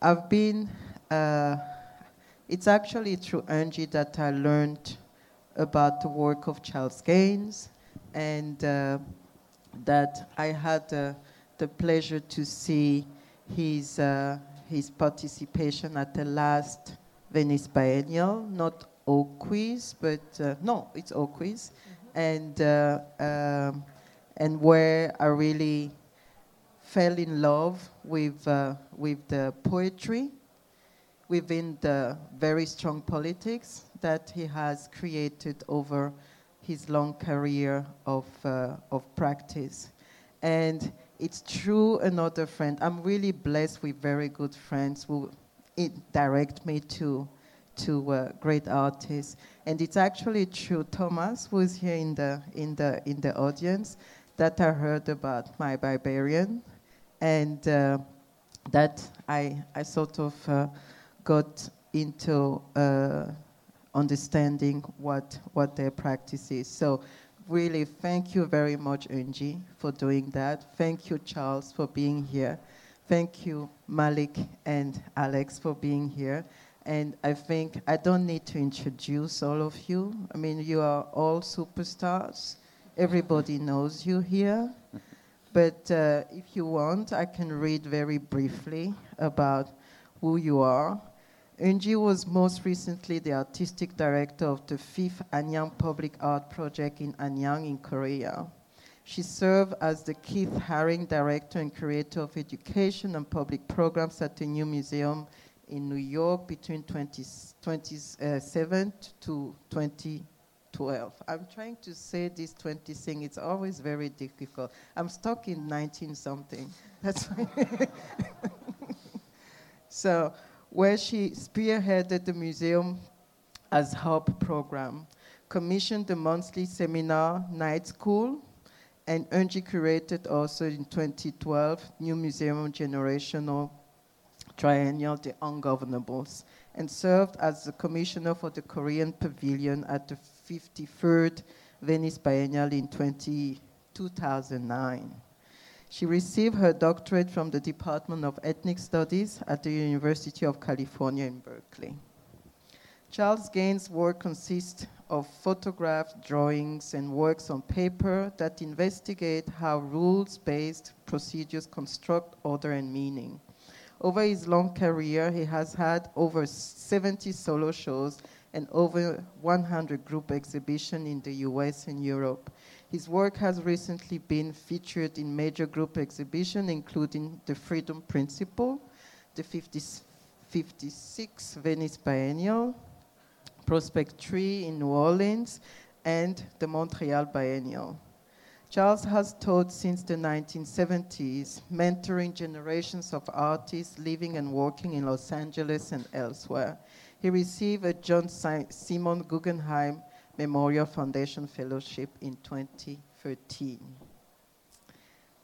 I've been, uh, it's actually through Angie that I learned about the work of Charles Gaines and uh, that I had uh, the pleasure to see his, uh, his participation at the last Venice Biennial, not Quiz, but uh, no, it's Auquiz, mm-hmm. and uh, um, and where I really fell in love with uh, with the poetry within the very strong politics that he has created over his long career of uh, of practice, and it's through another friend. I'm really blessed with very good friends who direct me to to uh, great artists. And it's actually through Thomas, who is here in the, in the, in the audience, that I heard about my barbarian. And uh, that I, I sort of uh, got into uh, understanding what, what their practice is. So really, thank you very much, Angie, for doing that. Thank you, Charles, for being here. Thank you, Malik and Alex, for being here. And I think I don't need to introduce all of you. I mean, you are all superstars. Everybody knows you here. But uh, if you want, I can read very briefly about who you are. Eungie was most recently the artistic director of the fifth Anyang Public Art Project in Anyang in Korea. She served as the Keith Haring Director and Curator of Education and Public Programs at the New Museum in New York between 2007 to 2012. I'm trying to say this 20 thing, it's always very difficult. I'm stuck in 19 something. That's why. so, where she spearheaded the museum as hub program, commissioned the monthly seminar Night School, and Eungie curated also in 2012 New Museum Generational triennial The Ungovernables and served as the commissioner for the Korean Pavilion at the 53rd Venice Biennial in 20, 2009. She received her doctorate from the Department of Ethnic Studies at the University of California in Berkeley. Charles Gaines' work consists of photographs, drawings, and works on paper that investigate how rules based procedures construct order and meaning. Over his long career, he has had over 70 solo shows and over 100 group exhibitions in the US and Europe. His work has recently been featured in major group exhibitions, including the Freedom Principle, the 50, 56 Venice Biennial, Prospect 3 in New Orleans, and the Montreal Biennial. Charles has taught since the 1970s, mentoring generations of artists living and working in Los Angeles and elsewhere. He received a John Simon Guggenheim Memorial Foundation Fellowship in 2013.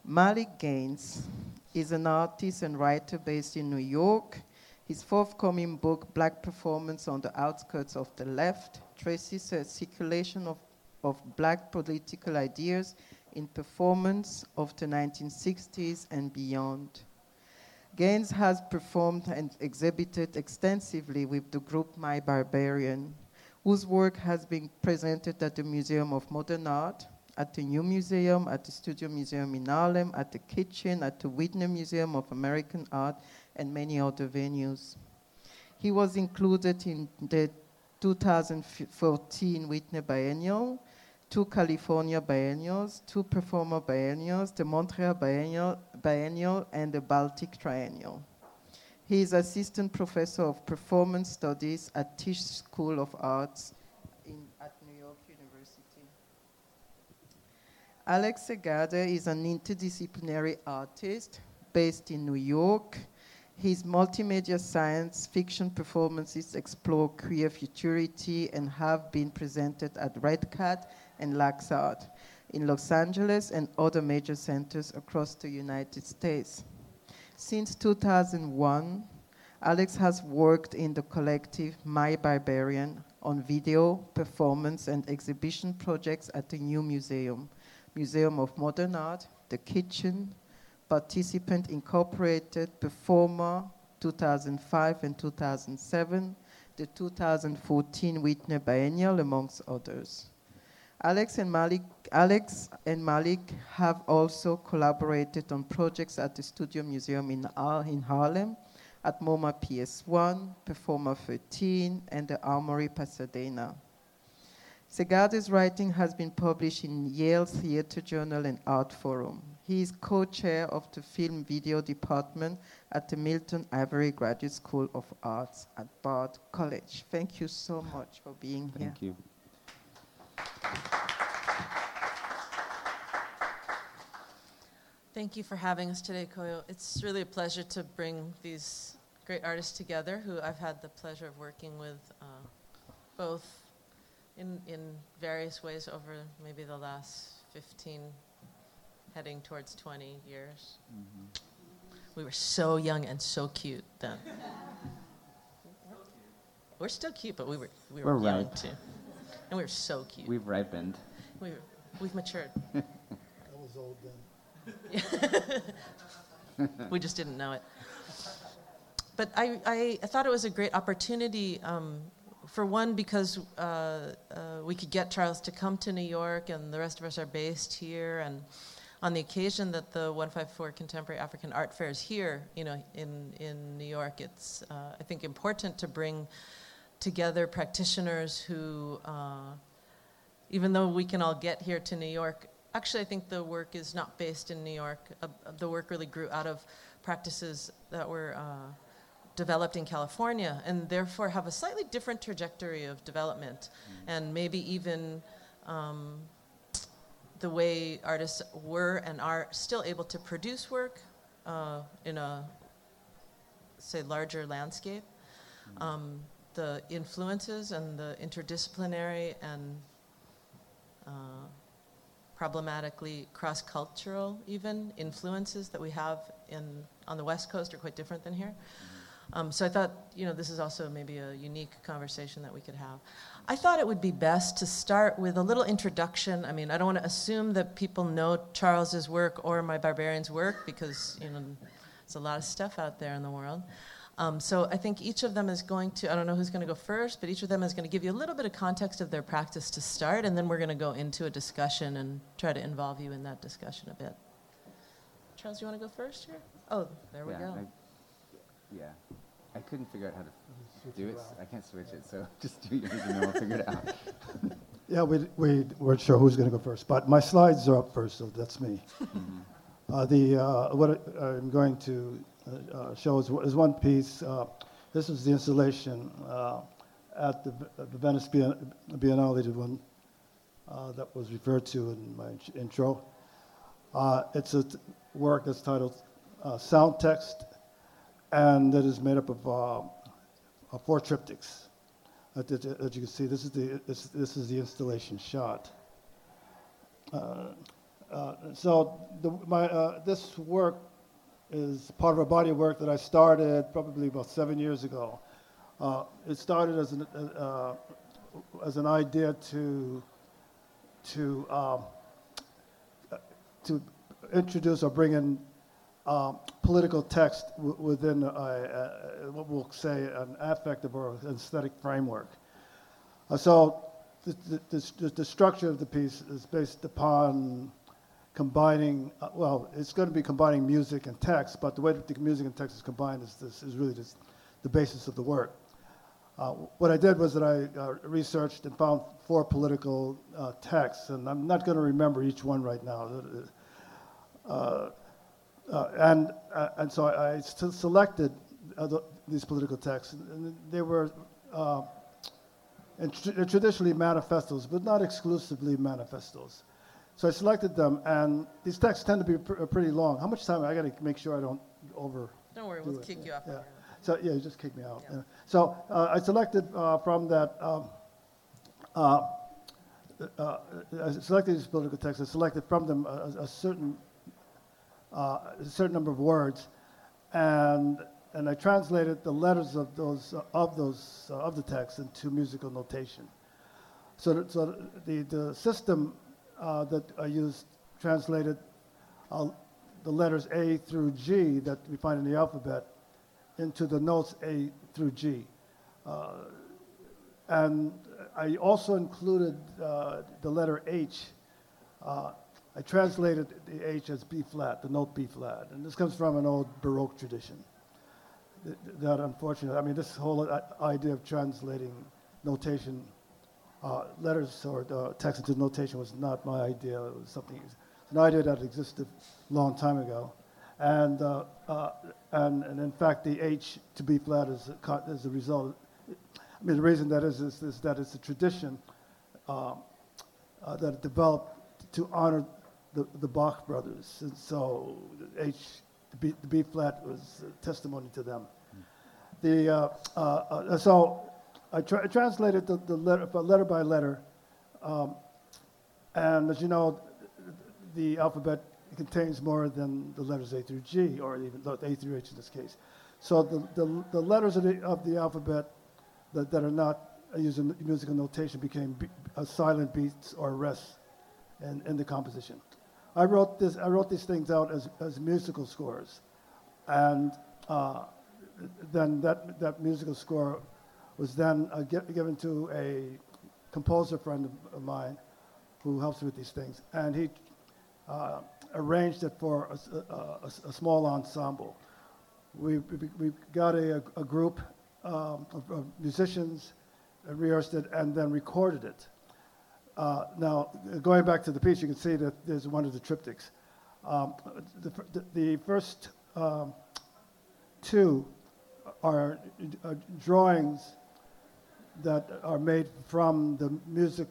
Malik Gaines is an artist and writer based in New York. His forthcoming book, Black Performance on the Outskirts of the Left, traces a circulation of, of black political ideas in performance of the 1960s and beyond. Gaines has performed and exhibited extensively with the group My Barbarian, whose work has been presented at the Museum of Modern Art, at the New Museum, at the Studio Museum in Harlem, at the Kitchen, at the Whitney Museum of American Art, and many other venues. He was included in the 2014 Whitney Biennial, two California biennials, two Performa biennials, the Montreal biennial, biennial and the Baltic triennial. He is assistant professor of performance studies at Tisch School of Arts in, at New York University. Alex Segade is an interdisciplinary artist based in New York. His multimedia science fiction performances explore queer futurity and have been presented at Red Cat and LaxArt in Los Angeles and other major centers across the United States. Since 2001, Alex has worked in the collective My Barbarian on video, performance, and exhibition projects at the New Museum, Museum of Modern Art, The Kitchen, Participant Incorporated, Performa, 2005 and 2007, the 2014 Whitney Biennial, amongst others. Alex and Malik, Alex and Malik have also collaborated on projects at the Studio Museum in, in Harlem, at MoMA PS1, Performa 13, and the Armory Pasadena. Segade's writing has been published in Yale Theatre Journal and Artforum. He is co-chair of the film video department at the Milton Avery Graduate School of Arts at Bard College. Thank you so much for being Thank here. Thank you. Thank you for having us today, Koyo. It's really a pleasure to bring these great artists together who I've had the pleasure of working with uh, both in, in various ways over maybe the last 15, heading towards 20 years. Mm-hmm. We were so young and so cute then. we're still cute, but we were, we were we're young too. And we were so cute. We've ripened. We were, we've matured. I was old then. we just didn't know it. But I, I, I thought it was a great opportunity, um, for one, because uh, uh, we could get Charles to come to New York, and the rest of us are based here. And on the occasion that the 154 Contemporary African Art Fair is here, you know, in, in New York, it's, uh, I think, important to bring together practitioners who, uh, even though we can all get here to New York, actually, I think the work is not based in New York. Uh, the work really grew out of practices that were uh, developed in California and therefore have a slightly different trajectory of development mm-hmm. and maybe even um, the way artists were and are still able to produce work uh, in a, say, larger landscape. Mm-hmm. Um, the influences and the interdisciplinary and uh, problematically cross-cultural even influences that we have in on the West Coast are quite different than here. Mm-hmm. Um, so I thought, you know, this is also maybe a unique conversation that we could have. I thought it would be best to start with a little introduction. I mean, I don't want to assume that people know Charles's work or my barbarian's work because, you know, there's a lot of stuff out there in the world. Um, so I think each of them is going to, I don't know who's going to go first, but each of them is going to give you a little bit of context of their practice to start, and then we're going to go into a discussion and try to involve you in that discussion a bit. Charles, you want to go first here? Oh, there we yeah, go. I, yeah, I couldn't figure out how to do it. I can't switch it, so just do yours and then we'll figure it out. yeah, we, we weren't sure who's going to go first, but my slides are up first, so that's me. Mm-hmm. Uh, the, uh, what I'm going to uh, uh, shows is one piece. Uh, this is the installation at the, the Venice Biennale, the one that was referred to in my intro. it's a t- work that's titled Sound Text, and that is made up of four triptychs. As you can see, this is the, this, this is the installation shot. Uh, uh, so the, my, uh, this work is part of a body of work that I started probably about seven years ago. Uh, it started as an, uh, as an idea to, to, um, to introduce or bring in um, political text w- within a, a, what we'll say an affective or aesthetic framework. Uh, so the, the, the, the, structure of the piece is based upon combining, uh, well, it's going to be combining music and text, but the way that the music and text is combined is, this, is really just the basis of the work. Uh, what I did was that I uh, researched and found four political uh, texts, and I'm not going to remember each one right now. Uh, uh, and, and so I, selected the, these political texts, and they were and tr- traditionally manifestos, but not exclusively manifestos. So I selected them, and these texts tend to be pr- uh, pretty long. How much time? I got to make sure I don't over. Don't worry, we'll kick you off. Yeah. So yeah, you just kick me out. Yeah. So uh, I selected uh, from that. Um, uh, uh I selected these political texts. I selected from them a, a certain uh, a certain number of words, and and I translated the letters of those of those of the text into musical notation. So, so the the system uh, that I used translated uh, the letters A through G that we find in the alphabet into the notes A through G. Uh, and I also included uh, the letter H. Uh, I translated the H as B flat, the note B flat. And this comes from an old Baroque tradition. Th- That unfortunately, I mean, this whole idea of translating notation, uh, letters or uh, text into notation was not my idea. It was something, it's an idea that existed a long time ago. And, uh, uh, and, and in fact, the H to B flat is, a is a result. I mean, the reason that is, is, is that it's a tradition uh, uh, that developed to honor the, the Bach brothers. And so the H, the B, the B flat was testimony to them. The, uh, uh, uh, so I, tra- translated the, the letter, letter by letter. Um, and as you know, the alphabet contains more than the letters A through G, or even A through H in this case. So the, the, the letters of the, of the alphabet that, that are not using musical notation became be, uh, silent beats or rests in, in the composition. I wrote this. I wrote these things out as, as musical scores, and uh, then that that musical score was then uh, gi- given to a composer friend of, mine, who helps with these things, and he uh, arranged it for a small ensemble. We, we, we got a, a group um, of, of musicians, uh, rehearsed it, and then recorded it. Uh, now, going back to the piece, you can see that there's one of the triptychs. Um, the, the, the first um, two are uh, drawings that are made from the music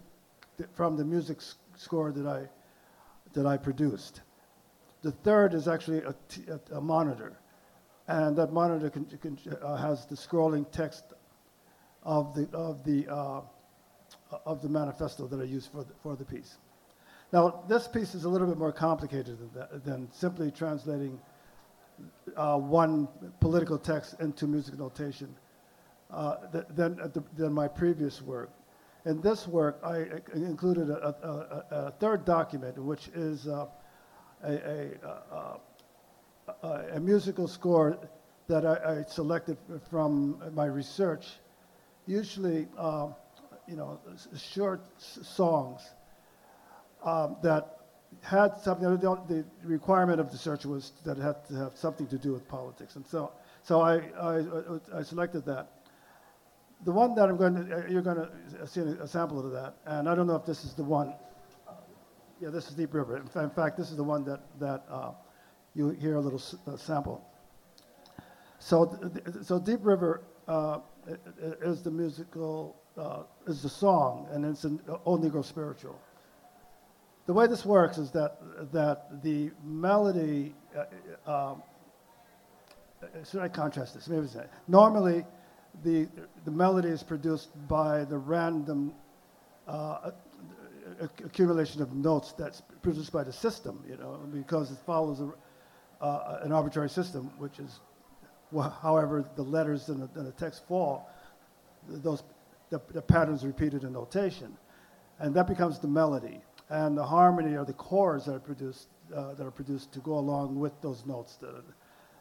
from the music score that I that I produced. The third is actually a, monitor, and that monitor can, can, uh, has the scrolling text of the of the uh, of the manifesto that I used for the, for the piece. Now, this piece is a little bit more complicated than, that, than simply translating uh, one political text into music notation uh, th- than, uh, than my previous work. In this work, I uh, included a, a, a, third document, which is uh, a, a, uh, a musical score that I, I selected from my research. Usually, uh, you know, short s- songs um, that had something. The, the requirement of the search was that it had to have something to do with politics, and so so I I, I selected that. The one that I'm going to you're going to see a sample of that, and I don't know if this is the one. Yeah, this is Deep River. In fa- in fact, this is the one that that uh, you hear a little s- uh, sample. So, so Deep River uh, is the musical, uh, is the song, and it's an old Negro spiritual. The way this works is that that the melody. Uh, um, uh, should I contrast this? Maybe say normally, the the melody is produced by the random uh, accumulation of notes that's produced by the system. You know, because it follows a, uh, an arbitrary system, which is however the letters in the, in the text fall, those the, the patterns repeated in notation, and that becomes the melody. And the harmony are the chords that are produced uh, that are produced to go along with those notes that,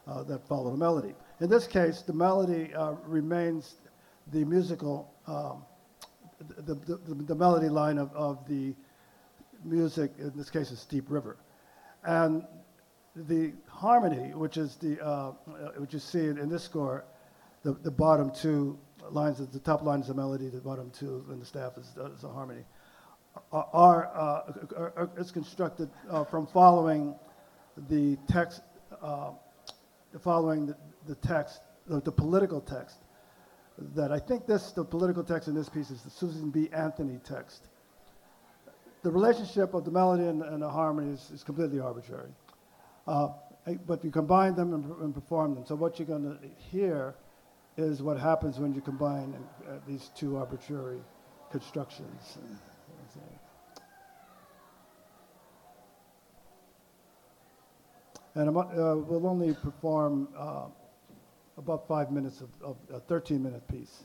uh, that follow the melody. In this case, the melody uh, remains the musical, um, the, the, the, melody line of, of the music. In this case, is Deep River, and the harmony, which is the uh, uh, which you see in this score, the, the bottom two lines, the top line is the melody, the bottom two in the staff is, uh, is the harmony, are, are, uh, are is constructed uh, from following the text, uh, following the, the text, the, the political text. That I think this, the political text in this piece is the Susan B. Anthony text. The relationship of the melody and, and the harmony is, is completely arbitrary. Uh, but you combine them and, and perform them. So what you're going to hear is what happens when you combine uh, these two arbitrary constructions. And uh, we'll only perform uh, about five minutes of, of a 13-minute piece.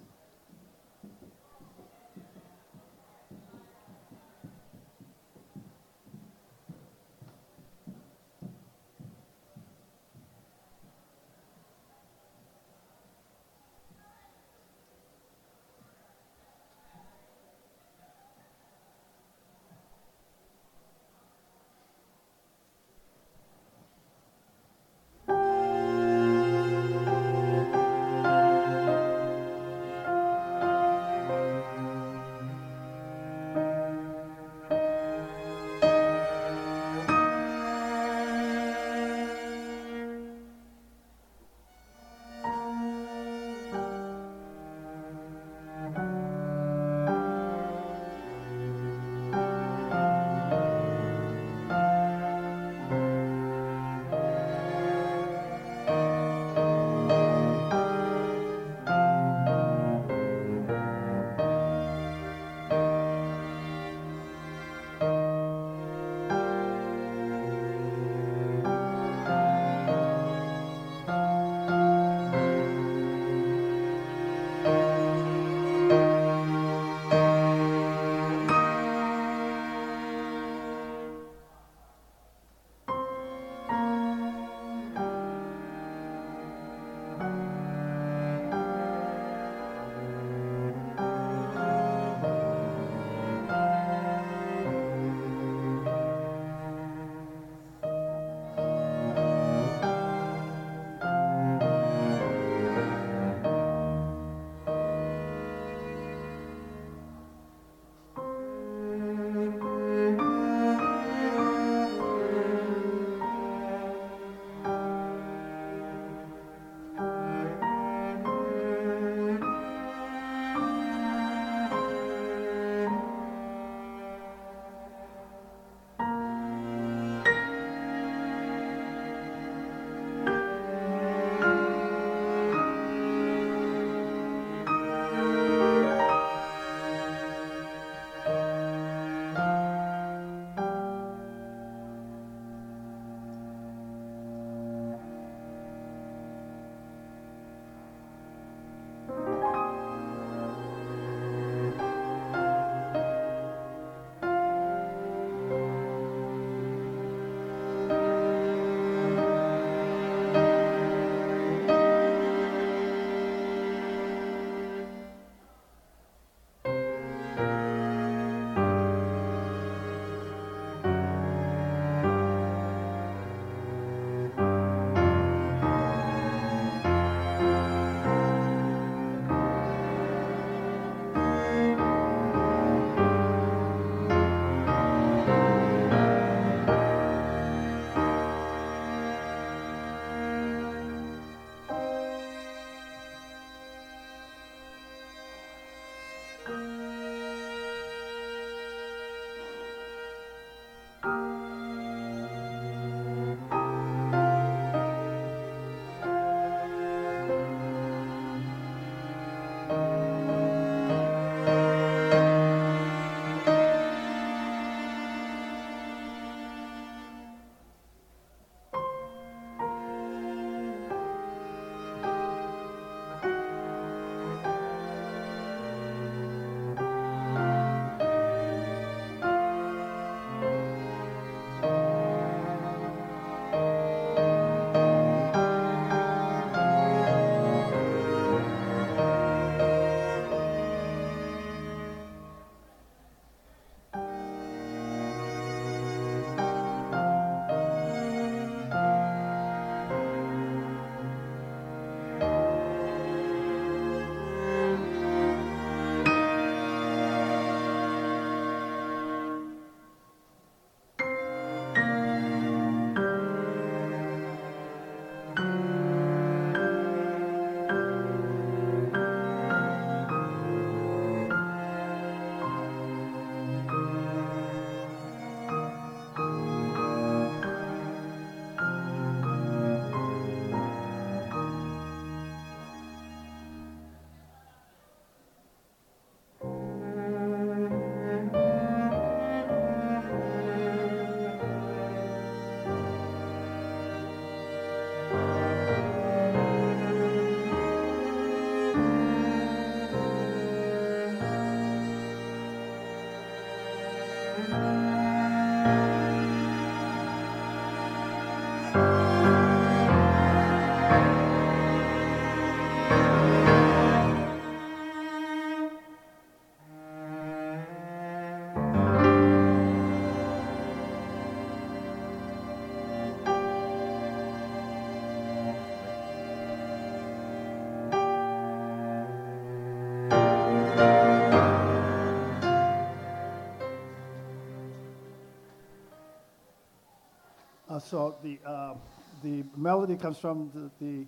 Uh, so the, uh, the melody comes from the, the,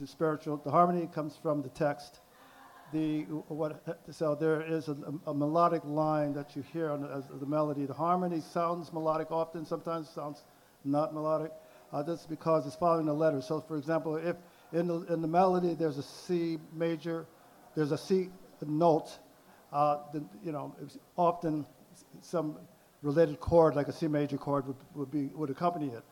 the spiritual, the harmony comes from the text. The, what, so there is a, a melodic line that you hear on the, as the melody. The harmony sounds melodic often, sometimes sounds not melodic. Uh, that's because it's following the letter. So, for example, if in the, in the melody there's a C major, there's a C note, uh, you know, often some related chord, like a C major chord, would, would, be, would accompany it.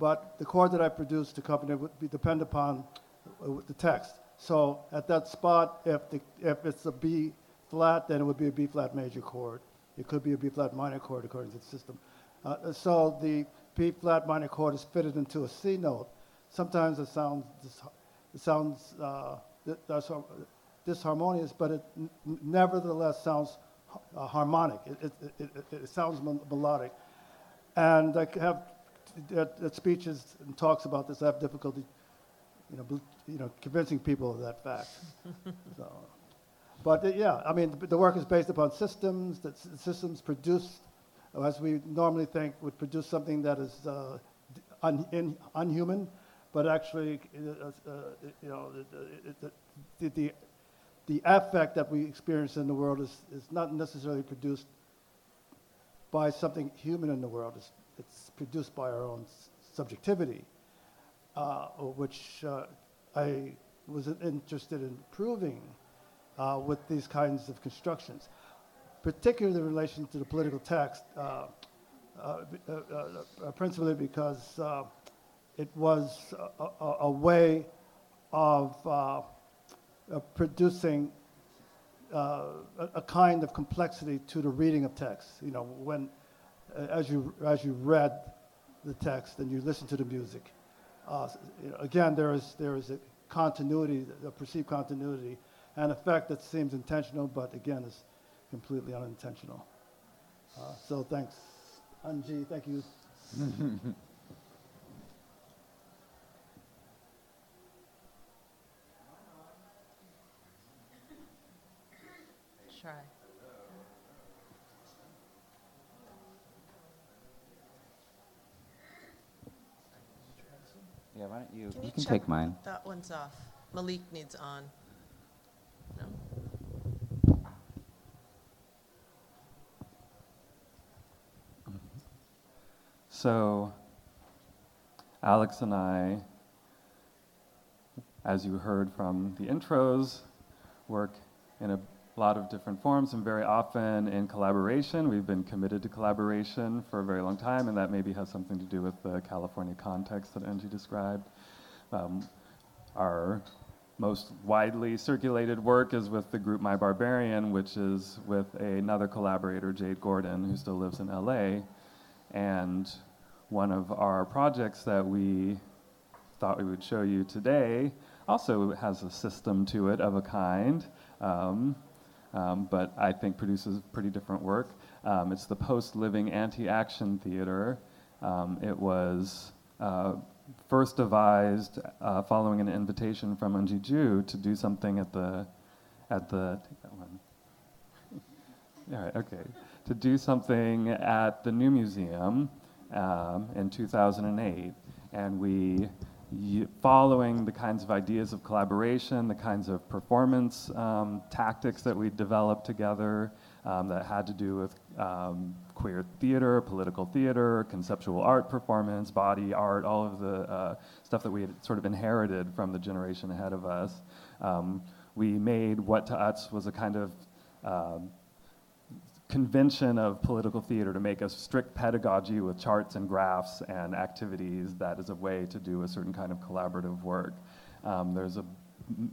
But the chord that I produced to accompany it would be depend upon uh, the text. So at that spot, if, the, if it's a B flat, then it would be a B flat major chord. It could be a B flat minor chord according to the system. Uh, so the B flat minor chord is fitted into a C note. Sometimes it sounds, it sounds uh, disharmonious, but it nevertheless sounds uh, harmonic. It, it, it, it, sounds melodic. And I have at, at, speeches and talks about this, I have difficulty, you know, you know, convincing people of that fact. so, but uh, yeah, I mean, the, the, work is based upon systems that s- systems produce, as we normally think, would produce something that is uh, un- in, unhuman, but actually, uh, uh you know, the, the, the affect that we experience in the world is, is not necessarily produced by something human in the world. It's, it's produced by our own subjectivity, uh, which uh, I was interested in proving uh, with these kinds of constructions, particularly in relation to the political text, uh, uh, uh, principally because it was a, a, a way of producing uh, a, a, kind of complexity to the reading of text. You know, when uh, as you as you read the text and you listen to the music, uh, again there is there is a continuity, a perceived continuity, an effect that seems intentional, but again is completely unintentional. Uh, so thanks, Eungie. Thank you. try. Yeah, why don't you? Can you, can check take mine. That one's off. Malik needs on. No. So, Alex and I, as you heard from the intros, work in a lot of different forms and very often in collaboration. We've been committed to collaboration for a very long time, and that maybe has something to do with the California context that Angie described. Um, our most widely circulated work is with the group My Barbarian, which is with another collaborator, Jade Gordon, who still lives in LA. And one of our projects that we thought we would show you today also has a system to it of a kind. Um, um, but I think produces pretty different work. Um, it's the Post Living Anti Action Theater. Um, it was uh, first devised uh, following an invitation from Eungie to do something at the, at the, take that one. All right, okay. To do something at the New Museum um, in 2008. And we following the kinds of ideas of collaboration, the kinds of performance um, tactics that we developed together um, that had to do with um, queer theater, political theater, conceptual art performance, body art, all of the uh, stuff that we had sort of inherited from the generation ahead of us. Um, we made what to us was a kind of um, convention of political theater to make a strict pedagogy with charts and graphs and activities that is a way to do a certain kind of collaborative work. Um, there's a,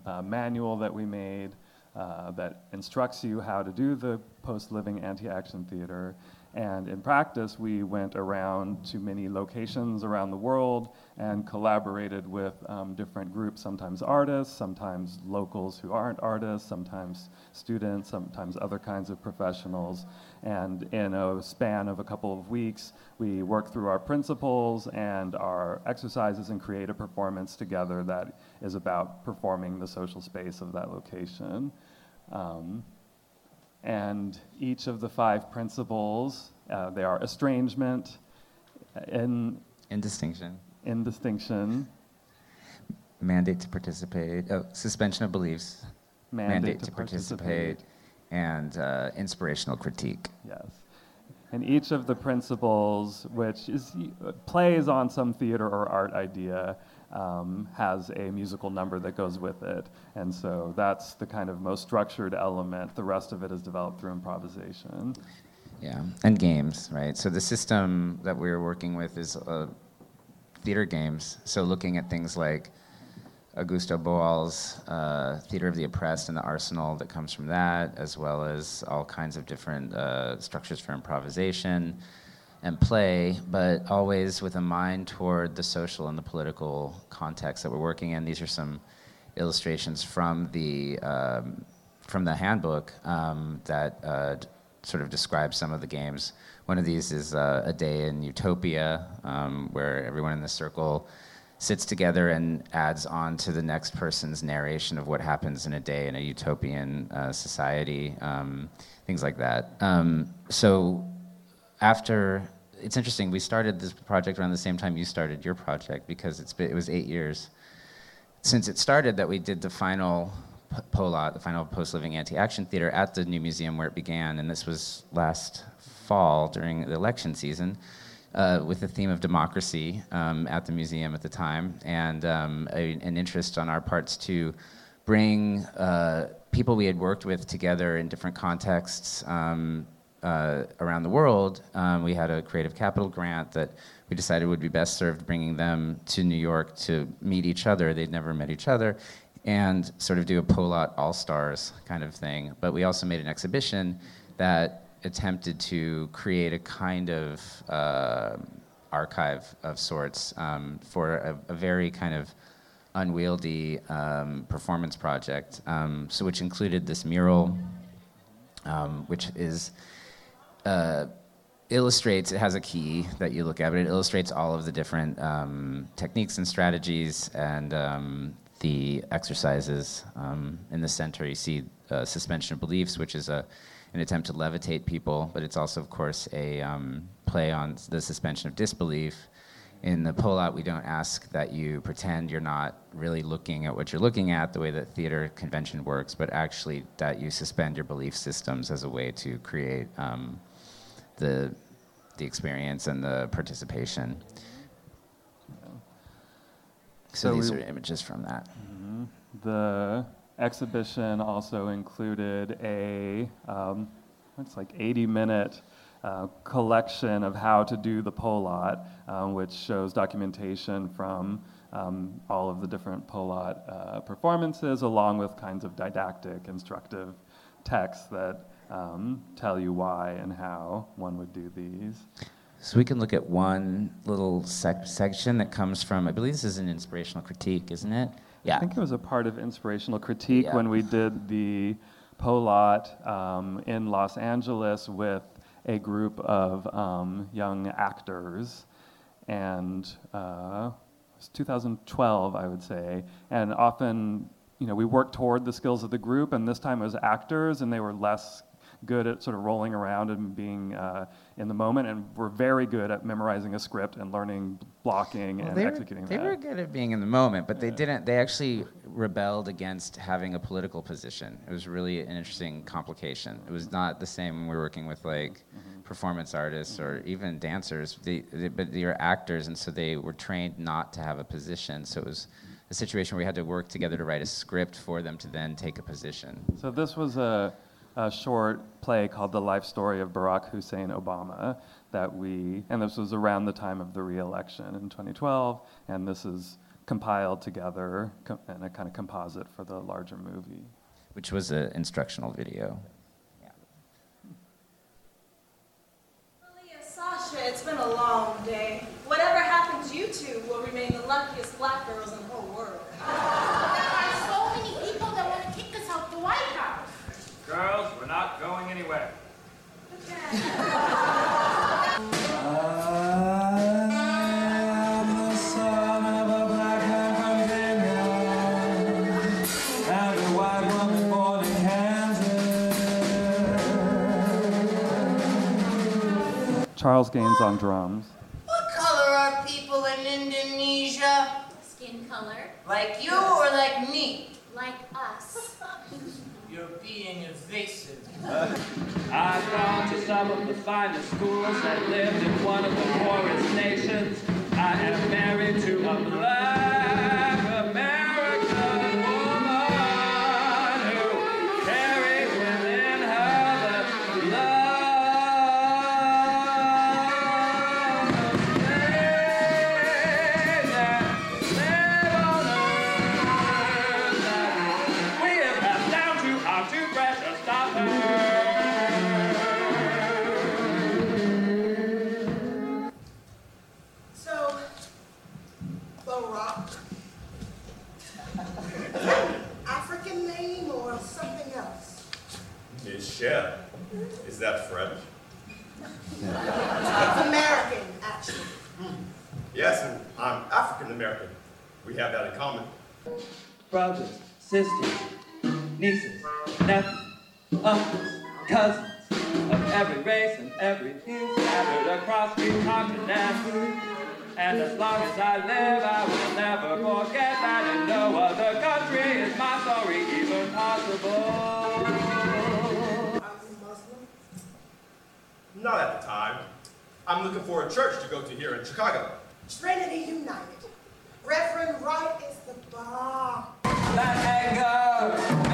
a, manual that we made uh, that instructs you how to do the post-living anti-action theater and in practice, we went around to many locations around the world and collaborated with um, different groups, sometimes artists, sometimes locals who aren't artists, sometimes students, sometimes other kinds of professionals. And in a span of a couple of weeks, we worked through our principles and our exercises and create a performance together that is about performing the social space of that location. Um, and each of the five principles, uh, they are estrangement, in, In distinction. In distinction. Mandate to participate. Oh, suspension of beliefs. Mandate, to, participate. And uh, inspirational critique. Yes. And each of the principles, which is, plays on some theater or art idea, um, has a musical number that goes with it. And so that's the kind of most structured element. The rest of it is developed through improvisation. Yeah, and games, right? So the system that we're working with is uh, theater games. So looking at things like Augusto Boal's uh, Theater of the Oppressed and the arsenal that comes from that, as well as all kinds of different uh, structures for improvisation and play, but always with a mind toward the social and the political context that we're working in. These are some illustrations from the um, from the handbook um, that uh, d- sort of describe some of the games. One of these is uh, a day in Utopia, um, where everyone in the circle sits together and adds on to the next person's narration of what happens in a day in a utopian uh, society, um, things like that. Um, so after it's interesting, we started this project around the same time you started your project because it's been, it was eight years since it started that we did the final POLAT, the final post living anti action theater, at the new museum where it began, and this was last fall during the election season. Uh, with the theme of democracy um, at the museum at the time, and um, a, an interest on our parts to bring uh, people we had worked with together in different contexts um, uh, around the world. Um, we had a creative capital grant that we decided would be best served bringing them to New York to meet each other. They'd never met each other, and sort of do a POLAT All Stars kind of thing. But we also made an exhibition that attempted to create a kind of uh, archive of sorts um, for a, a, very kind of unwieldy um, performance project. Um, so, which included this mural, um, which is uh, illustrates, it has a key that you look at, but it illustrates all of the different um, techniques and strategies and um, the exercises. Um, in the center, you see uh, suspension of beliefs, which is a, an attempt to levitate people, but it's also, of course, a um, play on the suspension of disbelief. In the POLAT, we don't ask that you pretend you're not really looking at what you're looking at the way that theater convention works, but actually that you suspend your belief systems as a way to create um, the the experience and the participation. So, So these we- are images from that. Mm-hmm. The exhibition also included a, um, it's like 80 minute uh, collection of how to do the POLAT, um, which shows documentation from um, all of the different POLAT uh, performances, along with kinds of didactic, instructive texts that um, tell you why and how one would do these. So we can look at one little sec- section that comes from, I believe this is an inspirational critique, isn't it? Yeah. I think it was a part of inspirational critique Yeah. when we did the POLAT um, in Los Angeles with a group of um, young actors. And uh, it was 2012, I would say. And often, you know, we worked toward the skills of the group, and this time it was actors, and they were less good at sort of rolling around and being uh, in the moment, and were very good at memorizing a script and learning blocking Well, and they were, executing they that. were good at being in the moment, but they didn't. They actually rebelled against having a political position. It was really an interesting complication. It was not the same when we were working with like Mm-hmm. performance artists or even dancers. They, they, but they were actors, and so they were trained not to have a position. So it was a situation where we had to work together to write a script for them to then take a position. So this was a, a short play called "The Life Story of Barack Hussein Obama" that we, and this was around the time of the re-election in 2012, and this is compiled together co- in a kind of composite for the larger movie. which was an instructional video. Malia, Sasha, it's been a long day. Whatever happens, you two will remain the luckiest black girls in the whole world. There are so many people that want to kick us out the White House. Girls, we're not going anywhere. Charles Gaines on drums. What color are people in Indonesia? Skin color. Like you or like me? Like us. You're being evasive. I've gone to some of the finest schools and lived in one of the poorest nations. I am married to a black I'm looking for a church to go to here in Chicago. Trinity United. Reverend Wright is the bomb. That anger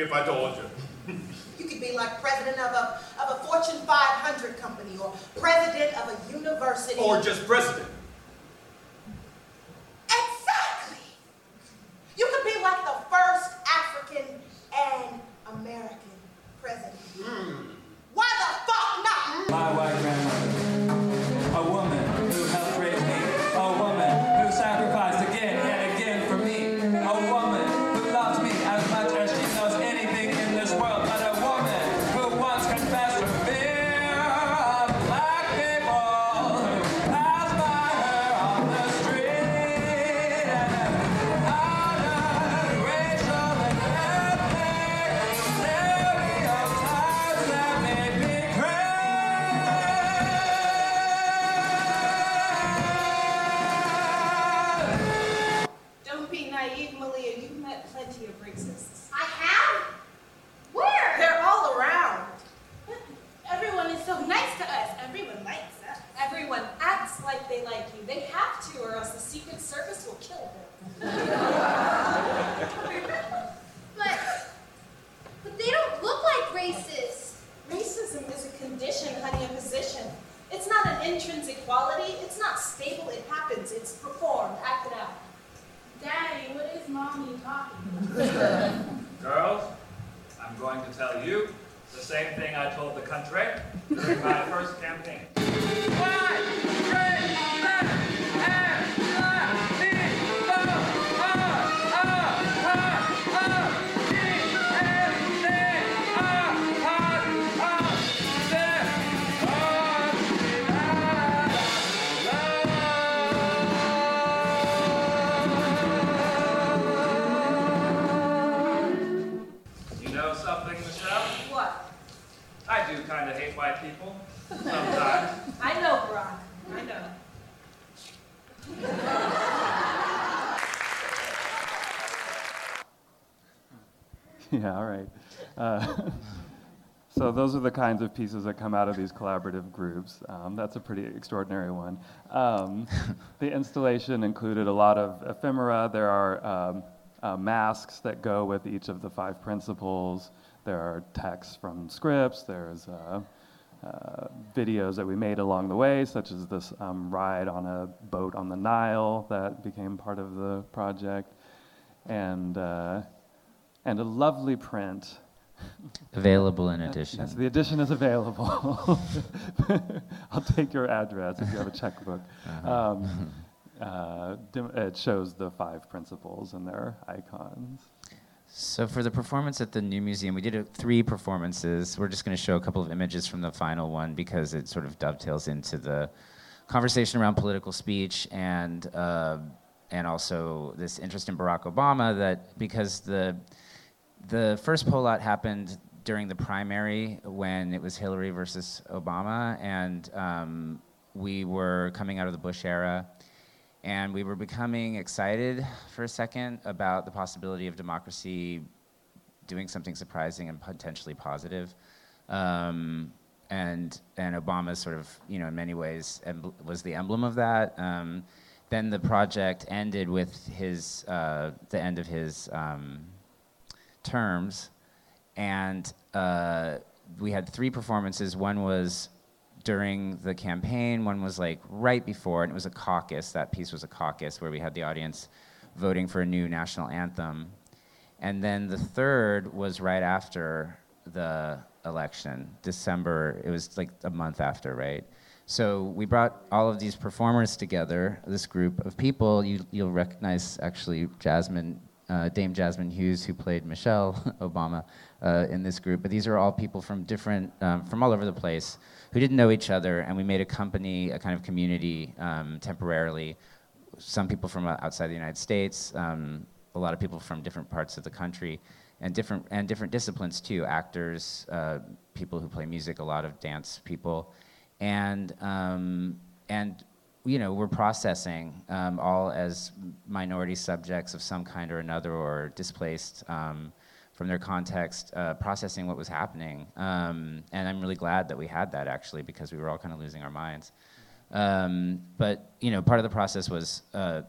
me if I told you. You could be like president of a, of a Fortune 500 company or president of a university. Or just president. Exactly! You could be like the first African and American president. Hmm. Why the fuck not? My white grandmother, a woman Yeah, all right. Uh, so those are the kinds of pieces that come out of these collaborative groups. Um, that's a pretty extraordinary one. Um, the installation included a lot of ephemera. There are um, uh, masks that go with each of the five principles. There are texts from scripts. There's uh, uh, videos that we made along the way, such as this um, ride on a boat on the Nile that became part of the project, and uh, and a lovely print. Available in addition. Yes, the edition is available. I'll take your address if you have a checkbook. Uh-huh. Um, uh, it shows the five principles and their icons. So for the performance at the New Museum, we did uh, three performances. We're just going to show a couple of images from the final one because it sort of dovetails into the conversation around political speech and uh, and also this interest in Barack Obama. That because the the first poll out happened during the primary when it was Hillary versus Obama, and um, we were coming out of the Bush era. And we were becoming excited for a second about the possibility of democracy doing something surprising and potentially positive. Um, and, and Obama sort of, you know, in many ways was the emblem of that. Um, then the project ended with his, uh, the end of his um, terms. And uh, we had three performances. One was during the campaign. One was like right before, and it was a caucus. That piece was a caucus where we had the audience voting for a new national anthem. And then the third was right after the election, December. It was like a month after, right? So we brought all of these performers together, this group of people. You, you'll recognize actually Jasmine, uh, Dame Jasmine Hughes, who played Michelle Obama uh, in this group. But these are all people from different, um, from all over the place who didn't know each other, and we made a company, a kind of community um, temporarily. Some people from uh, outside the United States, um, a lot of people from different parts of the country, and different and different disciplines too. Actors, uh, people who play music, a lot of dance people, and um, and you know we're processing um, all as minority subjects of some kind or another, or displaced um, from their context, uh, processing what was happening. Um, and I'm really glad that we had that actually because we were all kind of losing our minds. Um, but you know, part of the process was uh,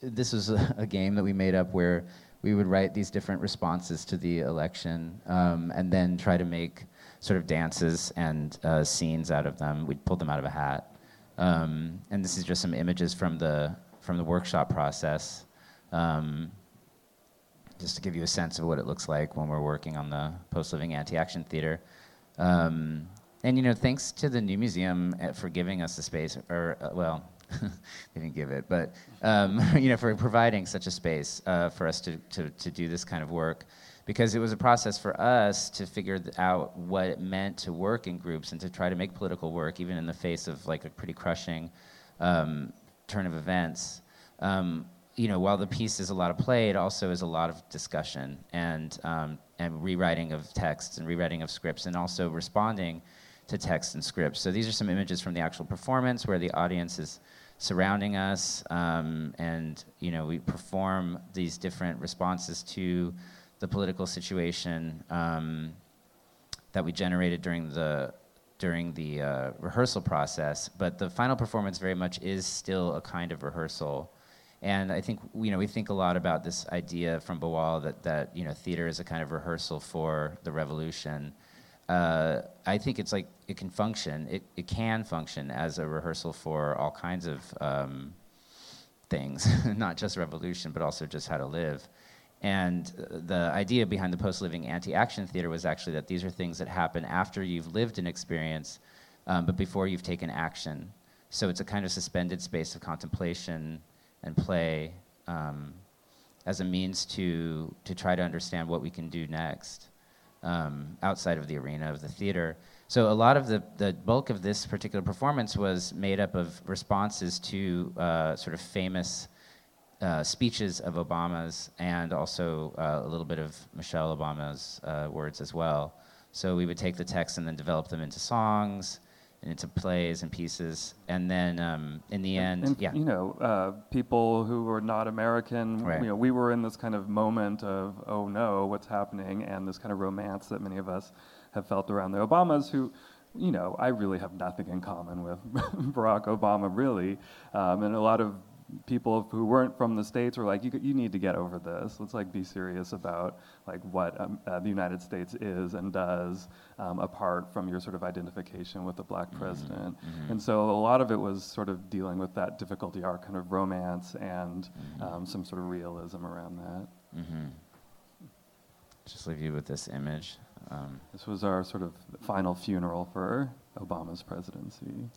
this was a, game that we made up where we would write these different responses to the election um, and then try to make sort of dances and uh, scenes out of them. We'd pull them out of a hat. Um, and this is just some images from the from the workshop process. Um, just to give you a sense of what it looks like when we're working on the post living anti action theater. Um, and you know, thanks to the new museum uh, for giving us the space, or uh, well, they didn't give it, but um, you know, for providing such a space uh, for us to, to to do this kind of work, because it was a process for us to figure out what it meant to work in groups and to try to make political work, even in the face of like a pretty crushing um, turn of events. Um, you know, while the piece is a lot of play, it also is a lot of discussion and um, and rewriting of texts and rewriting of scripts, and also responding to texts and scripts. So these are some images from the actual performance where the audience is surrounding us, um, and you know, we perform these different responses to the political situation um, that we generated during the during the uh, rehearsal process. But the final performance very much is still a kind of rehearsal. And I think you know we think a lot about this idea from Boal that that you know theater is a kind of rehearsal for the revolution. Uh, I think it's like it can function. It it can function as a rehearsal for all kinds of um, things, not just revolution, but also just how to live. And the idea behind the post living anti action theater was actually that these are things that happen after you've lived an experience, um, but before you've taken action. So it's a kind of suspended space of contemplation and play um, as a means to, to try to understand what we can do next um, outside of the arena of the theater. So a lot of the, the bulk of this particular performance was made up of responses to uh, sort of famous uh, speeches of Obama's and also uh, a little bit of Michelle Obama's uh, words as well. So we would take the text and then develop them into songs and into plays and pieces. And then um, in the end, and, yeah. You know, uh, people who were not American, right. you know, we were in this kind of moment of, oh no, what's happening? And this kind of romance that many of us have felt around the Obamas who, you know, I really have nothing in common with Barack Obama, really. Um, and a lot of people who weren't from the states were like, you, you need to get over this. Let's like be serious about like what um, uh, the United States is and does um, apart from your sort of identification with the black Mm-hmm. president. Mhm. And so a lot of it was sort of dealing with that difficulty arc, kind of romance and Mm-hmm. um, some sort of realism around that. hmm Just leave you with this image. Um, This was our sort of final funeral for Obama's presidency.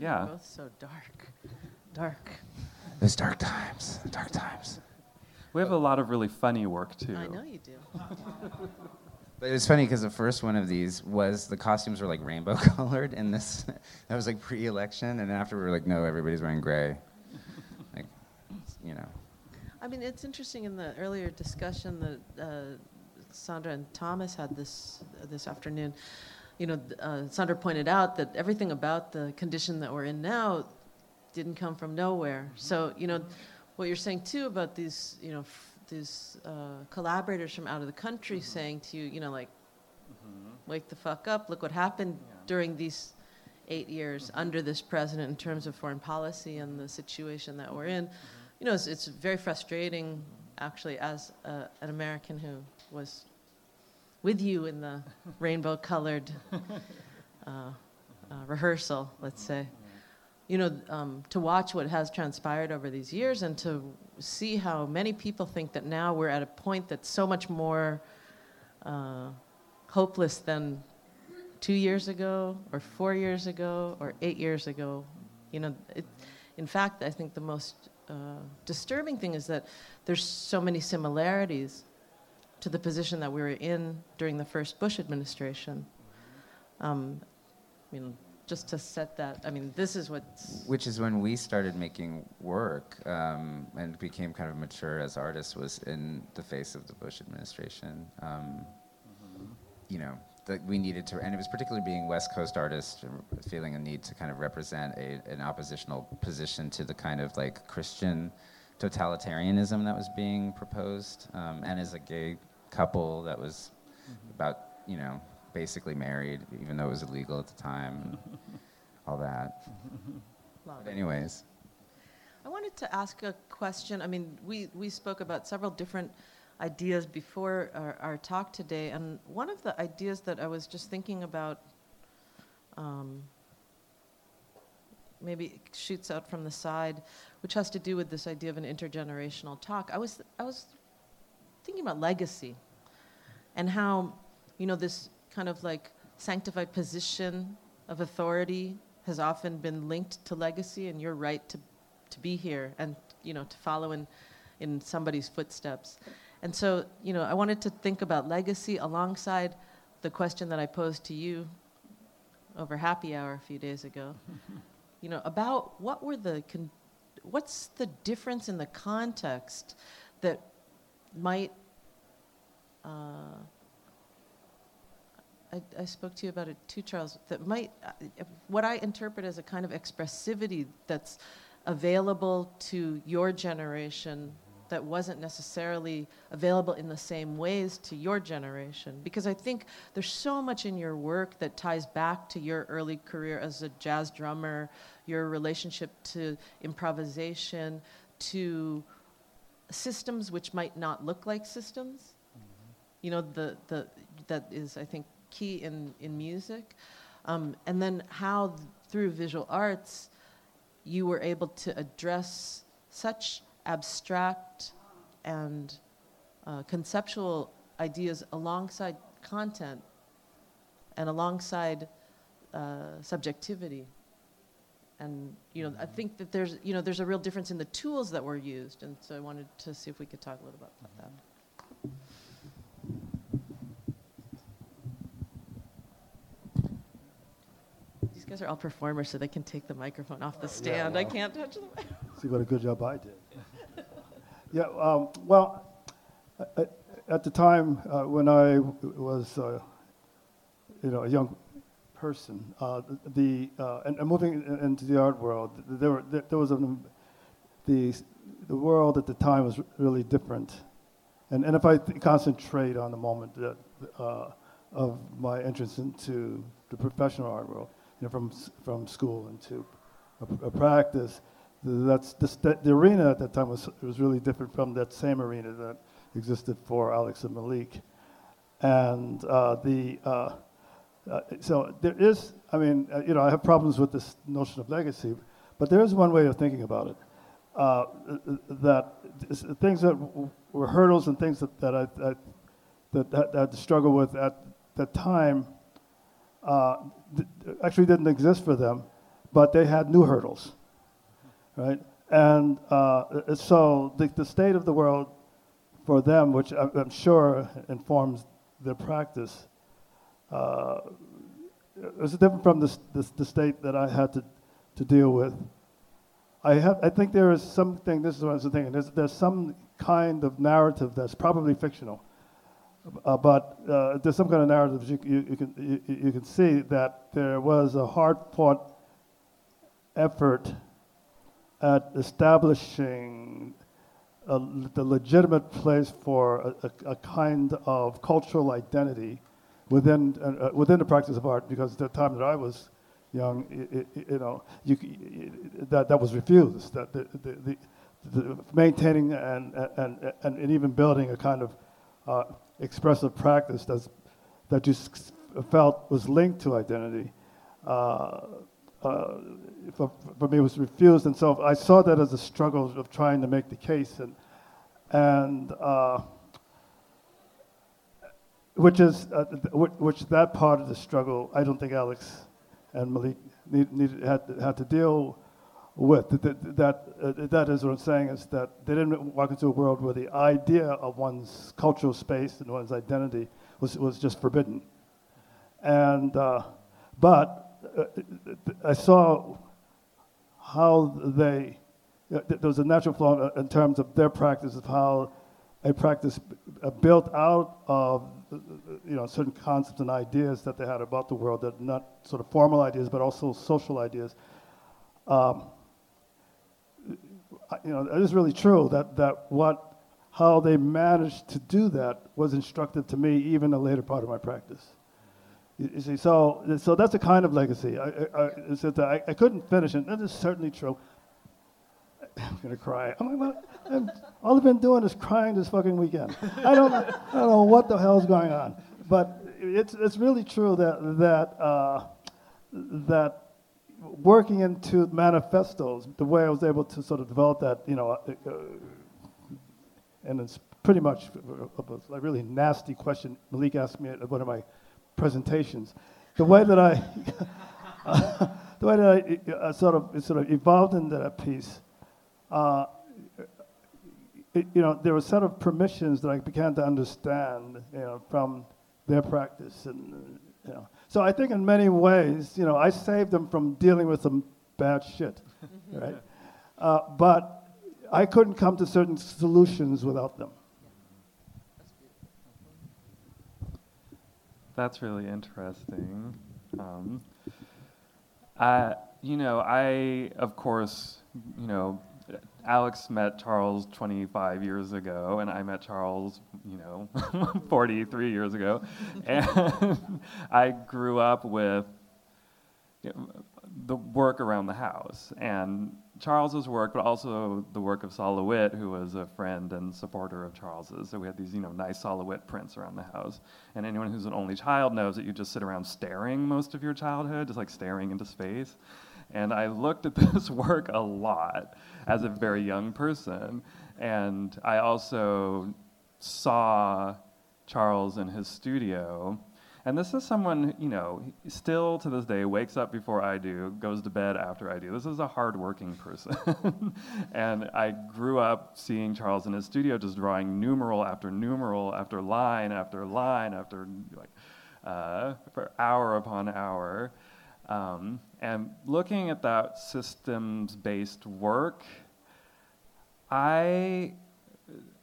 Yeah. Both so dark. Dark. Those dark times, dark times. We have a lot of really funny work too. I know you do. But it was funny because the first one of these was the costumes were like rainbow colored, and this that was like pre-election, and then after we were like, no, everybody's wearing gray, like, you know. I mean, it's interesting in the earlier discussion that uh, Sandra and Thomas had this uh, this afternoon. You know, uh, Sandra pointed out that everything about the condition that we're in now didn't come from nowhere. So, you know, what you're saying too about these, you know, f- these uh, collaborators from out of the country saying to you, you know, like, wake the fuck up. Look what happened during these eight years under this president in terms of foreign policy and the situation that we're in. You know, it's, it's very frustrating, actually, as uh, an American who was with you in the rainbow colored uh, uh, rehearsal, let's say. You know, um, to watch what has transpired over these years and to see how many people think that now we're at a point that's so much more uh, hopeless than two years ago or four years ago or eight years ago. You know, it, in fact, I think the most uh, disturbing thing is that there's so many similarities to the position that we were in during the first Bush administration. Um, I mean, just to set that, I mean, this is what's. Which is when we started making work um, and became kind of mature as artists was in the face of the Bush administration. Um, You know, that we needed to, and it was particularly being West Coast artists, uh, feeling a need to kind of represent a, an oppositional position to the kind of like Christian totalitarianism that was being proposed, um, and as a gay couple that was about, you know, basically married, even though it was illegal at the time, and all that. Love But anyways. I wanted to ask a question. I mean, we, we spoke about several different ideas before our, our talk today, and one of the ideas that I was just thinking about um, maybe shoots out from the side, which has to do with this idea of an intergenerational talk. I was, I was thinking about legacy and how, you know, this kind of like sanctified position of authority has often been linked to legacy and your right to, to be here and, you know, to follow in, in somebody's footsteps. And so, you know, I wanted to think about legacy alongside the question that I posed to you over happy hour a few days ago. you know, about what were the, con- what's the difference in the context that might, uh, I, I spoke to you about it too, Charles, that might, uh, what I interpret as a kind of expressivity that's available to your generation that wasn't necessarily available in the same ways to your generation. Because I think there's so much in your work that ties back to your early career as a jazz drummer, your relationship to improvisation, to systems which might not look like systems. You know, the, the, that is, I think, key in, in music. Um, and then how, th- through visual arts, you were able to address such abstract and uh, conceptual ideas alongside content and alongside uh, subjectivity. And you know, I think that there's you know there's a real difference in the tools that were used, and so I wanted to see if we could talk a little bit about that. These guys are all performers, so they can take the microphone off the stand. I well. can't touch the. See what a good job I did. yeah, um, well, a- a- at the time uh, when I w- was, uh, you know, a young person, uh, the uh, and, and moving into the art world, there were there, there was a the the world at the time was really different, and and if I th- concentrate on the moment that uh, of my entrance into the professional art world, you know, from from school into a, a practice, that's that, the arena at that time was was really different from that same arena that existed for Alex and Malik, and uh, the uh, uh, so there is, I mean, uh, you know, I have problems with this notion of legacy, but there is one way of thinking about it. Uh, that things that were hurdles and things that, that I, I that, that, that I had to struggle with at the time uh, th- actually didn't exist for them, but they had new hurdles, right? And uh, so the, the state of the world for them, which I'm sure informs their practice, uh, was different from the state that I had to, to deal with. I, have, I think there is something, this is what I was thinking, there's, there's some kind of narrative that's probably fictional. Uh, but uh, there's some kind of narrative you, you, you can, you, you, can see that there was a hard fought effort at establishing a, the legitimate place for a, a, a, kind of cultural identity within, uh, uh within the practice of art, because at the time that I was young, it, it, you know, you, that, that was refused. That the, the, the, the maintaining and, and, and, and, even building a kind of uh, expressive practice that's, that you felt was linked to identity. Uh, uh, for, for, me, was refused, and so I saw that as a struggle of trying to make the case, and and uh, which is uh, which that part of the struggle, I don't think Alex and Malik need, need, had, had to deal with. That, that, uh, that is what I'm saying is that they didn't walk into a world where the idea of one's cultural space and one's identity was, was just forbidden. And, uh, but uh, I saw how they, uh, there was a natural flow in terms of their practice of how a practice built out of you know certain concepts and ideas that they had about the world that not sort of formal ideas but also social ideas. Um, you know it is really true that that what how they managed to do that was instructive to me even the later part of my practice. You, see so so that's a kind of legacy. I, I, I, I couldn't finish it that is certainly true I'm gonna cry. I'm like, well, all I've been doing is crying this fucking weekend. I don't, I don't know what the hell's going on, but it's it's really true that that uh, that working into manifestos, the way I was able to sort of develop that, you know, uh, uh and it's pretty much a, a, really nasty question Malik asked me at one of my presentations. The way that I, uh, the way that I uh, sort of sort of evolved into that piece uh, it, you know, there were a set of permissions that I began to understand, you know, from their practice, and you know. So I think in many ways, you know, I saved them from dealing with some bad shit, right? Uh, but I couldn't come to certain solutions without them. That's really interesting. Um, I, you know, I, of course, you know, Alex met Charles 25 years ago, and I met Charles, you know, 43 years ago. and I grew up with you know, the work around the house and Charles's work, but also the work of Sol LeWitt, who was a friend and supporter of Charles's. So we had these, you know, nice LeWitt prints around the house. And anyone who's an only child knows that you just sit around staring most of your childhood, just like staring into space. And I looked at this work a lot as a very young person. And I also saw Charles in his studio. And this is someone, you know, still to this day wakes up before I do, goes to bed after I do. This is a hardworking person. and I grew up seeing Charles in his studio just drawing numeral after numeral after line after line after like uh, for hour upon hour. Um, and looking at that systems based work, I,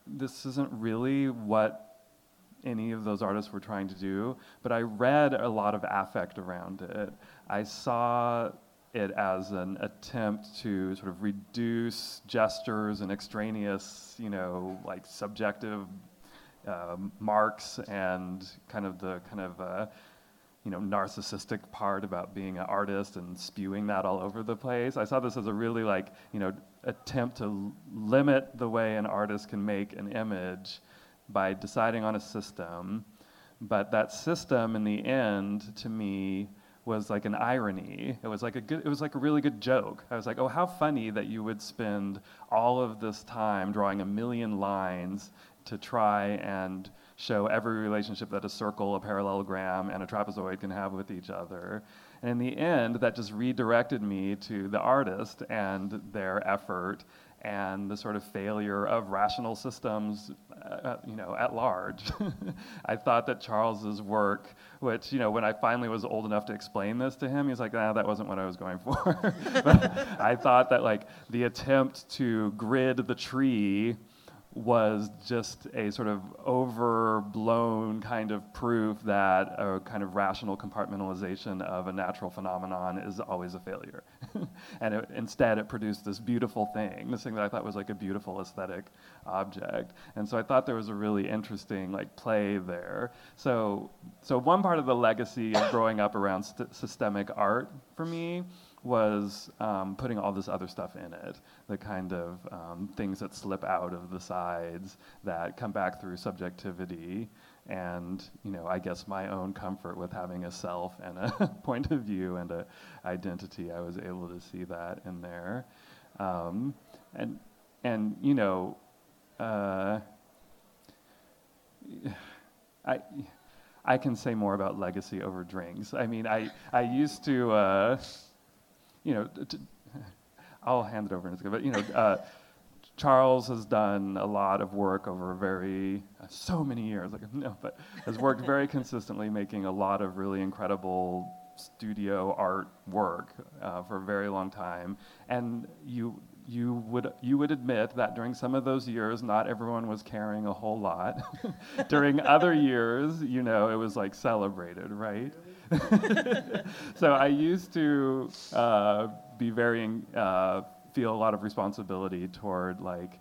this isn't really what any of those artists were trying to do, but I read a lot of affect around it. I saw it as an attempt to sort of reduce gestures and extraneous, you know, like subjective uh, marks and kind of the kind of uh, you know, narcissistic part about being an artist and spewing that all over the place. I saw this as a really like, you know, attempt to limit the way an artist can make an image by deciding on a system. But that system in the end, to me, was like an irony. It was like a good, it was like a really good joke. I was like, oh, how funny that you would spend all of this time drawing a million lines to try and show every relationship that a circle, a parallelogram, and a trapezoid can have with each other. And in the end, that just redirected me to the artist and their effort and the sort of failure of rational systems, uh, you know, at large. I thought that Charles's work, which you know, when I finally was old enough to explain this to him, he's like, "Ah, that wasn't what I was going for." I thought that like the attempt to grid the tree was just a sort of overblown kind of proof that a kind of rational compartmentalization of a natural phenomenon is always a failure. and it, instead, it produced this beautiful thing, this thing that I thought was like a beautiful aesthetic object. And so I thought there was a really interesting like play there. So, so one part of the legacy of growing up around st- systemic art for me was um, putting all this other stuff in it, the kind of um, things that slip out of the sides that come back through subjectivity, and you know, I guess my own comfort with having a self and a point of view and a identity. I was able to see that in there, um, and and you know, uh, I. I can say more about legacy over drinks. I mean, I, I used to, uh, you know, t- I'll hand it over in a second. But you know, uh, Charles has done a lot of work over very uh, so many years. Like no, but has worked very consistently, making a lot of really incredible studio art work uh, for a very long time. And you you would you would admit that during some of those years, not everyone was caring a whole lot. during other years, you know, it was like celebrated, right? so I used to uh, be very, uh, feel a lot of responsibility toward like,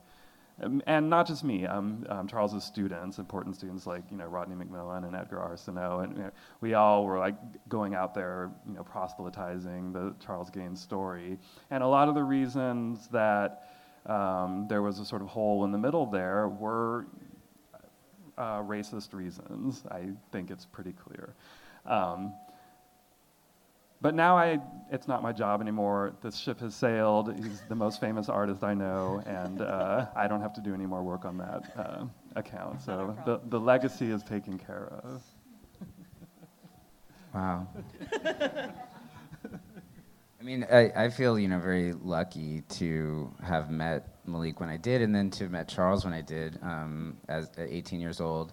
um, and not just me, um, um, Charles's students, important students like you know Rodney McMillian and Edgar Arceneaux, and you know, we all were like going out there, you know, proselytizing the Charles Gaines story, and a lot of the reasons that um, there was a sort of hole in the middle there were uh, racist reasons. I think it's pretty clear. Um, but now I, it's not my job anymore. The ship has sailed. He's the most famous artist I know, and uh, I don't have to do any more work on that uh, account. So the, the legacy is taken care of. Wow. I mean, I, I feel, you know, very lucky to have met Malik when I did, and then to have met Charles when I did, um, as at 18 years old.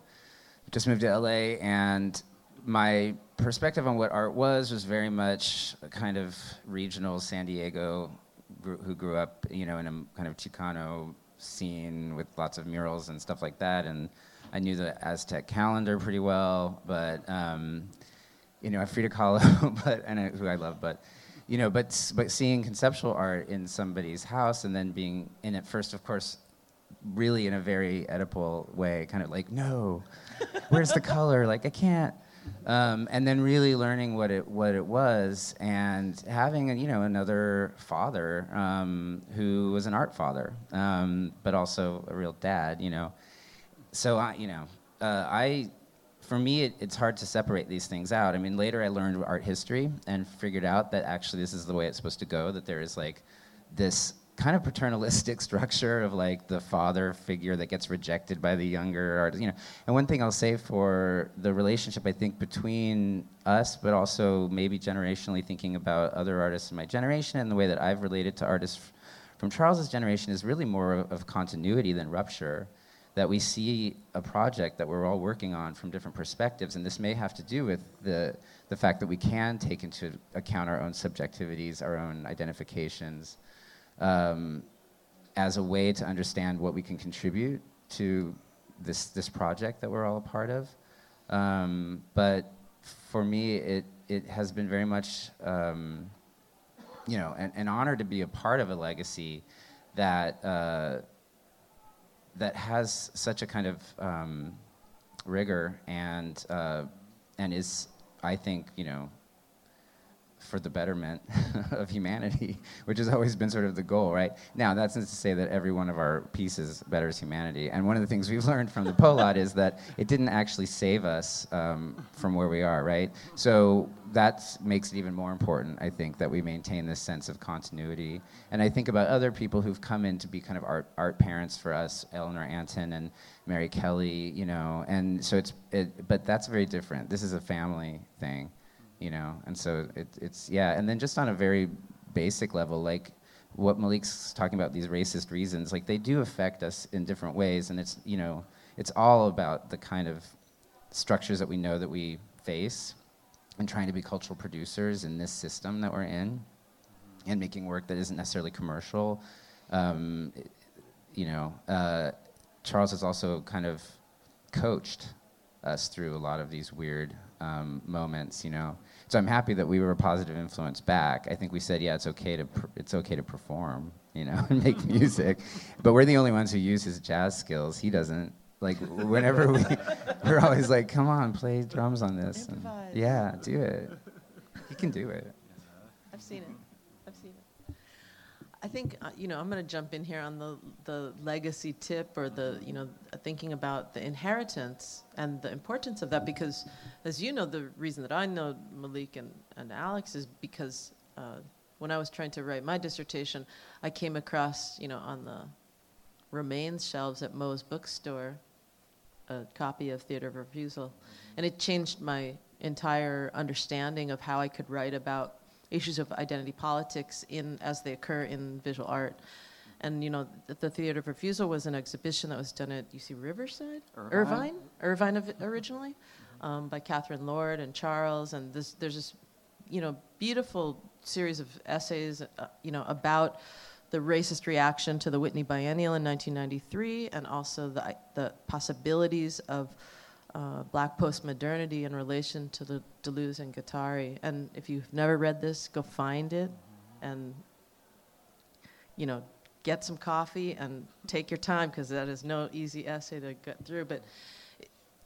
Just moved to LA, and my perspective on what art was was very much a kind of regional San Diego who grew up, you know, in a kind of Chicano scene with lots of murals and stuff like that. And I knew the Aztec calendar pretty well, but um, you know, Frida Kahlo, but and I, who I love, but you know, but but seeing conceptual art in somebody's house and then being in it first, of course, really in a very Oedipal way, kind of like, no, where's the color? Like I can't um, and then really learning what it what it was, and having you know another father um, who was an art father, um, but also a real dad. You know, so I you know uh, I for me it, it's hard to separate these things out. I mean, later I learned art history and figured out that actually this is the way it's supposed to go. That there is like this kind of paternalistic structure of like the father figure that gets rejected by the younger artist, you know. And one thing I'll say for the relationship, I think between us, but also maybe generationally thinking about other artists in my generation and the way that I've related to artists from Charles's generation is really more of, of continuity than rupture. That we see a project that we're all working on from different perspectives, and this may have to do with the the fact that we can take into account our own subjectivities, our own identifications, um, as a way to understand what we can contribute to this this project that we're all a part of. Um, but for me, it it has been very much um, you know an, an, honor to be a part of a legacy that uh, that has such a kind of um, rigor and uh, and is I think you know for the betterment of humanity, which has always been sort of the goal, right? Now, that's not to say that every one of our pieces betters humanity. And one of the things we've learned from the POLAT is that it didn't actually save us um, from where we are, right? So that makes it even more important, I think, that we maintain this sense of continuity. And I think about other people who've come in to be kind of art, art parents for us, Eleanor Antin and Mary Kelly, you know, and so it's, it, but that's very different. This is a family thing you know. And so it, it's yeah, and then just on a very basic level, like what Malik's talking about these racist reasons, like they do affect us in different ways, and it's you know it's all about the kind of structures that we know that we face, and trying to be cultural producers in this system that we're in, and making work that isn't necessarily commercial. Um, you know, uh, Charles has also kind of coached us through a lot of these weird um, moments, you know. So I'm happy that we were a positive influence back. I think we said, yeah, it's okay to pr- it's okay to perform, you know, and make music, but we're the only ones who use his jazz skills. He doesn't. Like whenever we, we're always like, come on, play drums on this. And yeah, do it. He can do it. I've seen it. I think uh, you know I'm going to jump in here on the the legacy tip or the you know thinking about the inheritance and the importance of that because as you know the reason that I know Malik and, and Alex is because uh, when I was trying to write my dissertation I came across you know on the remains shelves at Moe's bookstore a copy of Theater of Refusal. And it changed my entire understanding of how I could write about issues of identity politics in as they occur in visual art. And you know, the, the Theater of Refusal was an exhibition that was done at UC Riverside, Irvine. Irvine, Irvine originally, um, by Catherine Lord and Charles. And this, there's this, you know, beautiful series of essays, uh, you know, about the racist reaction to the Whitney Biennial in 1993, and also the the possibilities of uh, black postmodernity in relation to the Deleuze and Guattari. And if you've never read this, go find it and, you know, get some coffee and take your time because that is no easy essay to get through. But,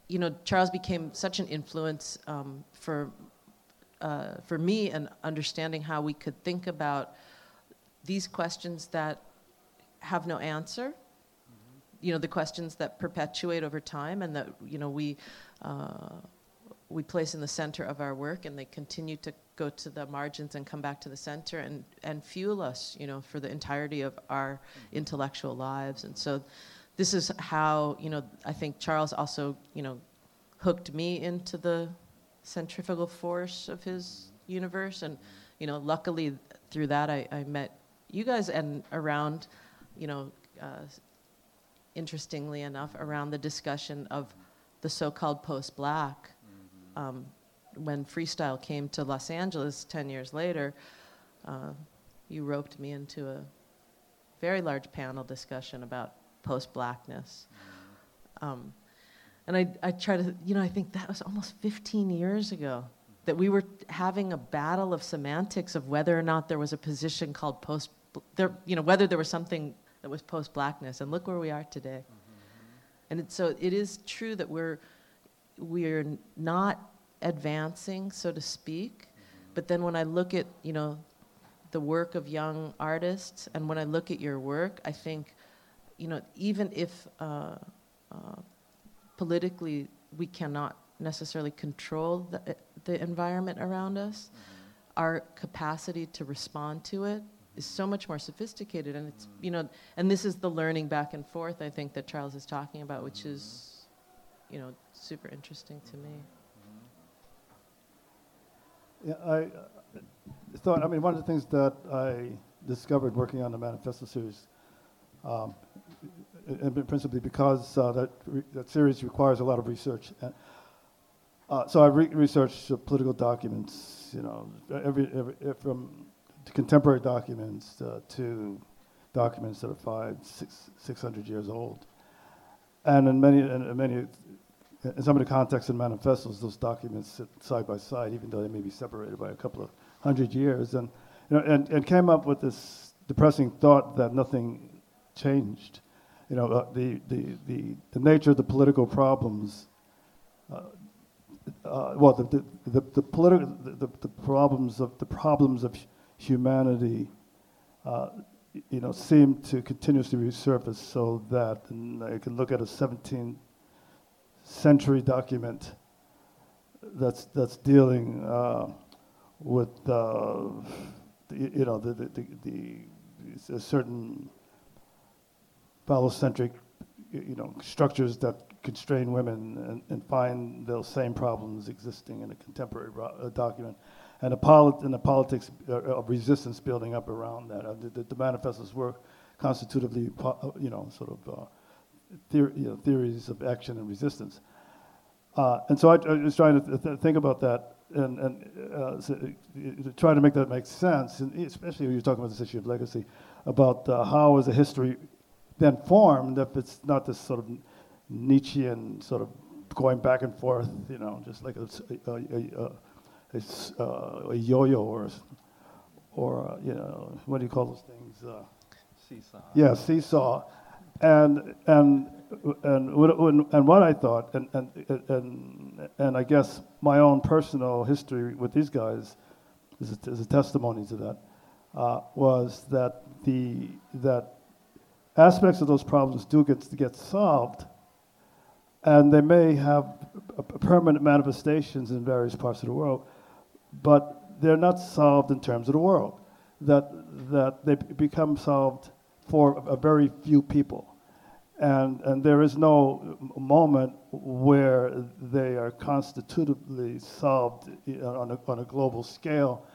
you know, Charles became such an influence um, for, uh, for me and understanding how we could think about these questions that have no answer you know the questions that perpetuate over time and that you know we uh, we place in the center of our work and they continue to go to the margins and come back to the center and and fuel us you know for the entirety of our intellectual lives. And so this is how you know I think Charles also you know hooked me into the centrifugal force of his universe. And you know luckily through that I, I met you guys and around you know uh, interestingly enough, around the discussion of the so-called post-black. Mm-hmm. Um, when freestyle came to Los Angeles 10 years later, uh, you roped me into a very large panel discussion about post-blackness. Mm-hmm. Um, and I, I try to, you know, I think that was almost 15 years ago that we were having a battle of semantics of whether or not there was a position called post, there, you know, whether there was something that was post blackness. And look where we are today. Mm-hmm. And it, so it is true that we're, we're not advancing, so to speak. Mm-hmm. But then when I look at, you know, the work of young artists, and when I look at your work, I think, you know, even if uh, uh, politically we cannot necessarily control the, the environment around us, mm-hmm. our capacity to respond to it is so much more sophisticated and it's you know and this is the learning back and forth i think that charles is talking about which is you know super interesting to me. Yeah i uh, thought i mean one of the things that i discovered working on the manifesto series um, and principally because uh, that, re- that series requires a lot of research uh, so i re- researched uh, political documents you know every, every from contemporary documents uh, to documents that are five, six, six hundred years old. And in many, in many, in some of the contexts and manifestos, those documents sit side by side, even though they may be separated by a couple of hundred years. And, you know, and, and came up with this depressing thought that nothing changed. You know, uh, the, the, the, the nature of the political problems uh, uh, well, the, the, the, the political, the, the, problems of the problems of humanity, uh, you know, seem to continuously resurface so that you can look at a 17th century document that's, that's dealing uh, with, uh, the, you know, the, the, the, the, a certain phallocentric you know, structures that constrain women and, and find those same problems existing in a contemporary uh, document, and the, and the politics uh, of resistance building up around that. Uh, the, the, manifestos were constitutively, uh, you know, sort of uh, you know, theories of action and resistance. Uh, and so I, I was trying to th- th- think about that and, and uh, so, uh, try to make that make sense, and especially when you're talking about this issue of legacy, about uh, how is a history then formed if it's not this sort of Nietzschean sort of going back and forth, you know, just like a, a, a- a- a s- uh, a yo-yo or, or uh, you know, what do you call those things? Uh, Seesaw. yeah, seesaw, and and and what, and what I thought, and and and and I guess my own personal history with these guys is a, is a testimony to that, uh, was that the that aspects of those problems do get get solved, and they may have permanent manifestations in various parts of the world, but they're not solved in terms of the world. That that they become solved for a very few people, and and there is no moment where they are constitutively solved on a on a global scale.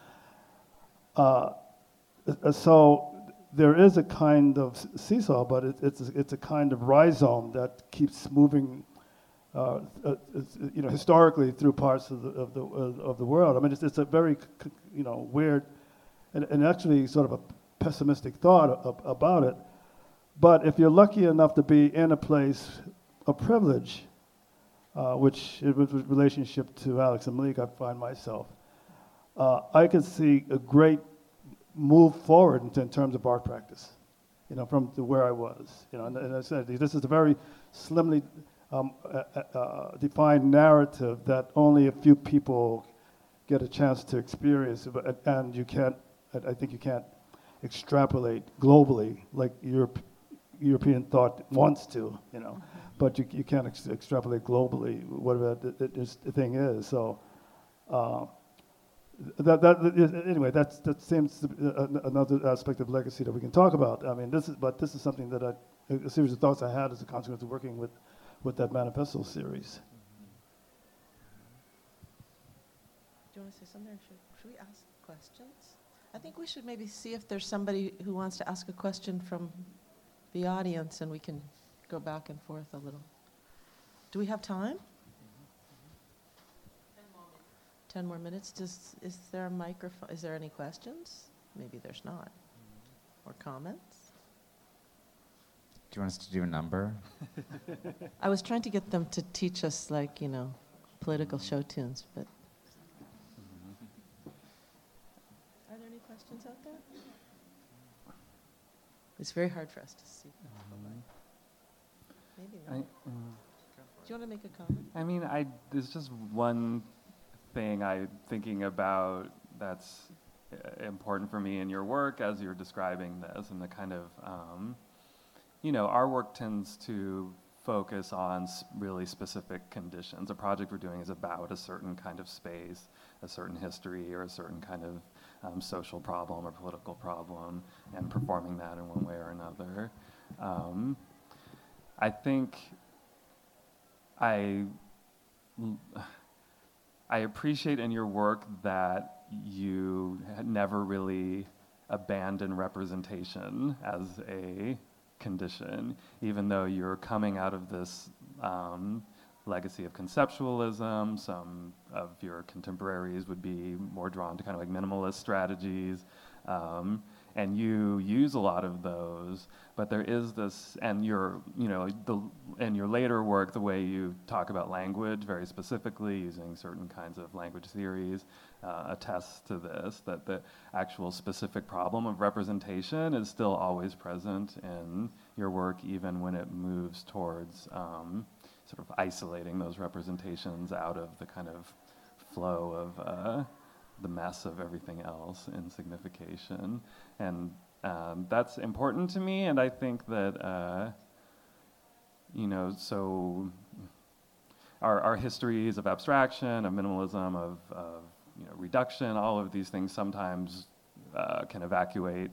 Uh, so there is a kind of seesaw, but it, it's it's a kind of rhizome that keeps moving, uh, uh, you know, historically through parts of the of the uh, of the world. I mean, it's, it's a very you know weird, and, and actually sort of a pessimistic thought about it. But if you're lucky enough to be in a place of privilege, uh, which in relationship to Alex and Malik, I find myself, uh, I could see a great move forward in, terms of art practice, you know, from where I was. You know, and, and I said this is a very slimly um, uh, uh, uh, defined narrative that only a few people get a chance to experience, but, and you can't. I think you can't extrapolate globally like Europe, European thought wants to, you know, but you, you can't ex- extrapolate globally whatever the, the, this thing is. So. Uh, that, that, that- anyway, that's, that seems to be another aspect of legacy that we can talk about. I mean, this is, but this is something that I, a series of thoughts I had as a consequence of working with, with that manifesto series. Do you want to say something? Or should, should we ask questions? I think we should maybe see if there's somebody who wants to ask a question from the audience, and we can go back and forth a little. Do we have time? Ten more minutes. Does, is there a microphone? Is there any questions? Maybe there's not. Or comments? Do you want us to do a number? I was trying to get them to teach us, like, you know, political show tunes, but. Are there any questions out there? It's very hard for us to see. Maybe I, not. mm, Do you want to make a comment? I mean, I there's just one thing I'm thinking about that's uh, important for me in your work as you're describing this, and the kind of, um, you know, our work tends to focus on really specific conditions. A project we're doing is about a certain kind of space, a certain history, or a certain kind of um, social problem or political problem, and performing that in one way or another. Um, I think I I appreciate in your work that you never really abandon representation as a condition, even though you're coming out of this um, legacy of conceptualism. Some of your contemporaries would be more drawn to kind of like minimalist strategies. Um, and you use a lot of those, but there is this, and your, you know, the, in your later work, the way you talk about language very specifically, using certain kinds of language theories, uh, attests to this, that the actual specific problem of representation is still always present in your work, even when it moves towards um, sort of isolating those representations out of the kind of flow of uh, the mess of everything else in signification. And um, that's important to me, and I think that, uh, you know, so our, our histories of abstraction, of minimalism, of, of you know, reduction, all of these things sometimes uh, can evacuate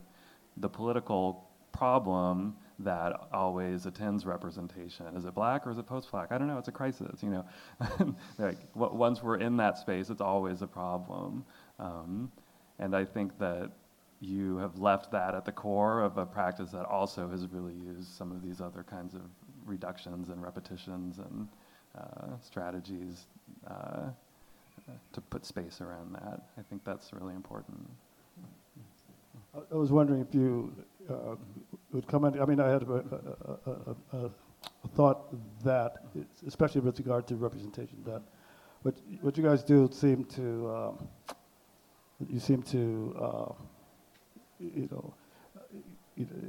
the political problem that always attends representation. Is it black or is it post-black? I don't know. It's a crisis, you know. like once we're in that space, it's always a problem. Um, and I think that you have left that at the core of a practice that also has really used some of these other kinds of reductions and repetitions and uh, strategies uh, to put space around that. I think that's really important. I- I was wondering if you uh, would comment, I mean, I had a, a- a- a- thought that, especially with regard to representation, that what, what you guys do seem to, um, you seem to, uh, you know,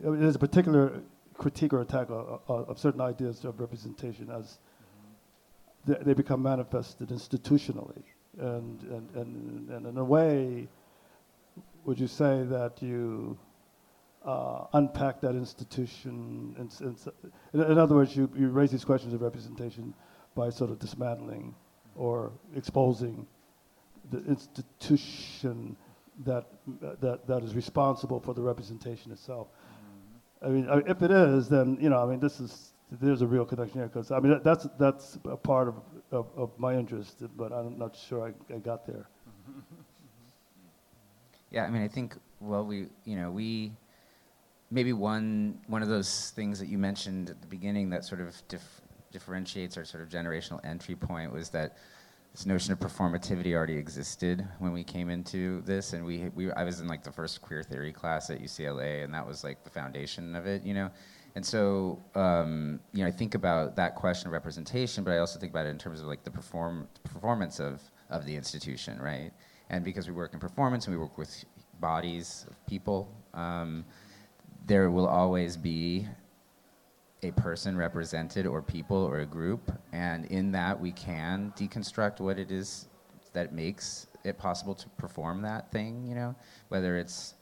know, there's a particular critique or attack of, of certain ideas of representation as they, they become manifested institutionally. And, and, and, and in a way, would you say that you uh, unpack that institution? And, and s- in, in other words, you, you raise these questions of representation by sort of dismantling or exposing the institution that, that, that is responsible for the representation itself. I mean, I- if it is, then, you know, I mean, this is, there's a real connection here, because, I mean, that- that's, that's a part of, of, of my interest, but I'm not sure I, I got there. Yeah, I mean, I think, well, we, you know, we, maybe one, one of those things that you mentioned at the beginning that sort of dif- differentiates our sort of generational entry point was that this notion of performativity already existed when we came into this, and we, we, I was in like the first queer theory class at UCLA, and that was like the foundation of it, you know. And so, um, you know, I think about that question of representation, but I also think about it in terms of like the perform performance of of the institution, right? And because we work in performance and we work with bodies of people, um, there will always be a person represented or people or a group and in that we can deconstruct what it is that makes it possible to perform that thing you know? Whether it's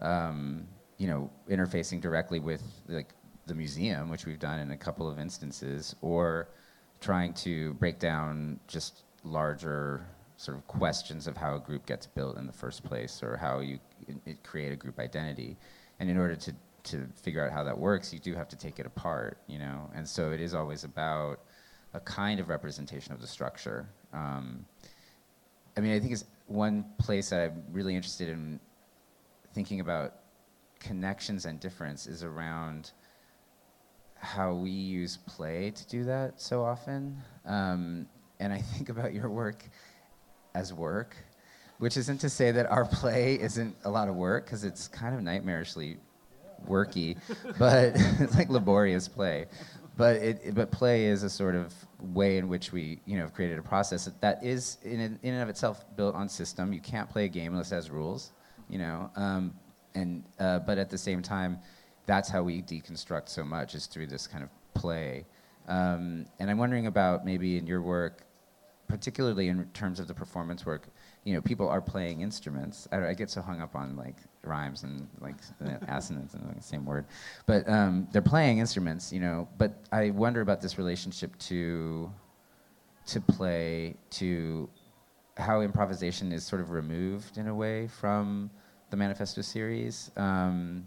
um, you know interfacing directly with like the museum which we've done in a couple of instances or trying to break down just larger sort of questions of how a group gets built in the first place or how you create a group identity and in order to to figure out how that works, you do have to take it apart, you know. And so it is always about a kind of representation of the structure. Um, I mean, I think it's one place that I'm really interested in thinking about connections and difference is around how we use play to do that so often. Um, and I think about your work as work, which isn't to say that our play isn't a lot of work, because it's kind of nightmarishly worky, but it's like laborious play. But it, but play is a sort of way in which we, you know, have created a process that- that is in, and- in and of itself built on system. You can't play a game unless it has rules, you know. Um, and uh, but at the same time, that's how we deconstruct so much is through this kind of play. Um, and I'm wondering about maybe in your work, particularly in terms of the performance work, you know, people are playing instruments. I, I get so hung up on like rhymes and like assonance and the same word, but um, they're playing instruments, you know. But I wonder about this relationship to to play, to how improvisation is sort of removed in a way from the manifesto series, um,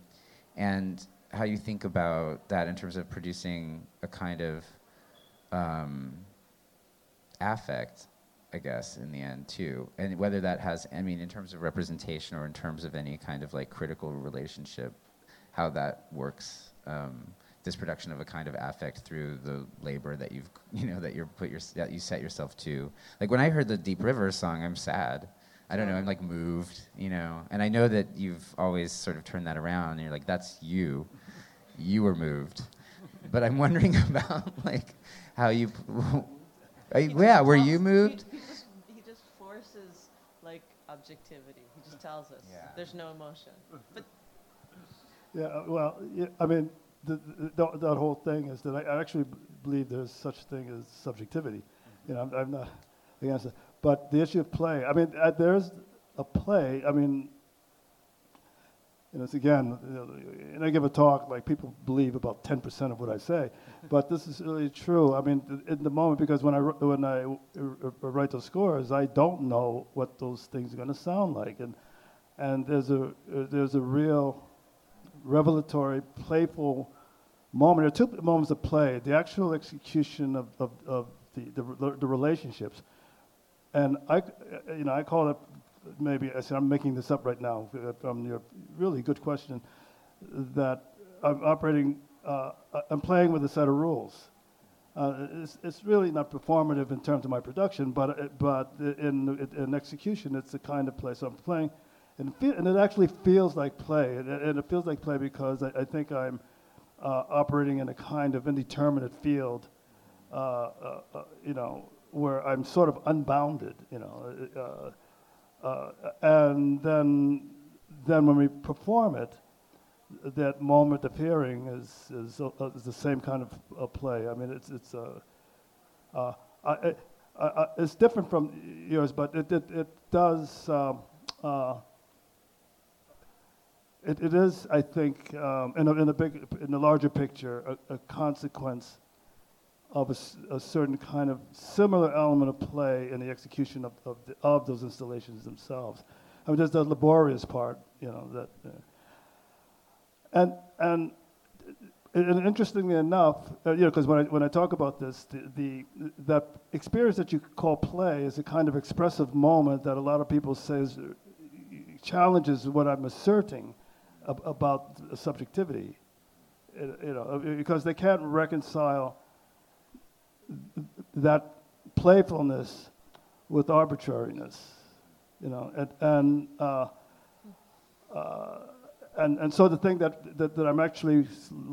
and how you think about that in terms of producing a kind of um, affect, I guess, in the end too, and whether that has, I mean, in terms of representation or in terms of any kind of like critical relationship, how that works. Um, this production of a kind of affect through the labor that you've, you know, that you're put your, that you set yourself to. Like when I heard the Deep River song, I'm sad. I don't know, I'm like moved, you know, and I know that you've always sort of turned that around. And you're like, that's you, you were moved, but I'm wondering about like how you, are you- yeah, were you moved? He, he just, he just forces like objectivity. He just tells us Yeah. there's no emotion. But Yeah, uh, well, yeah, I mean, the, the, the, that whole thing is that I, I actually believe there's such thing as subjectivity. You know, I'm, I'm not against it. But the issue of play, I mean, uh, there's a play, I mean, know, it's again, you know, and I give a talk, like people believe about 10% of what I say, but this is really true. I mean, in the moment, because when I, when I w- r- r- write those scores, I don't know what those things are going to sound like. And, and there's a, uh, there's a real revelatory, playful moment, there are two moments of play, the actual execution of, of, of the, the, the relationships. And I, uh, you know, I call it, maybe, I said, I'm making this up right now uh, from your really good question, that I'm operating, uh, I'm playing with a set of rules. Uh, it's, it's really not performative in terms of my production, but, but in, in execution, it's the kind of play. So I'm playing, and, feel, and it actually feels like play. And, it feels like play because I, I think I'm uh, operating in a kind of indeterminate field, uh, uh, uh you know, where I'm sort of unbounded, you know. Uh, and then, then when we perform it, that moment of hearing is, is, uh, is the same kind of uh, play. I mean, it's, it's, uh, uh, I, I, I, it's different from yours, but it, it, it does, um, uh, it, it is, I think, um, in, a, in, a big, in the larger picture, a, a consequence of a, a, certain kind of similar element of play in the execution of, of, the, of those installations themselves. I mean, there's the laborious part, you know, that. Uh, and, and, and interestingly enough, uh, you know, because when I, when I talk about this, the, the, that experience that you call play is a kind of expressive moment that a lot of people say challenges what I'm asserting ab- about subjectivity. You know, because they can't reconcile that playfulness with arbitrariness. You know, and, and uh, uh, and, and so the thing that, that, that I'm actually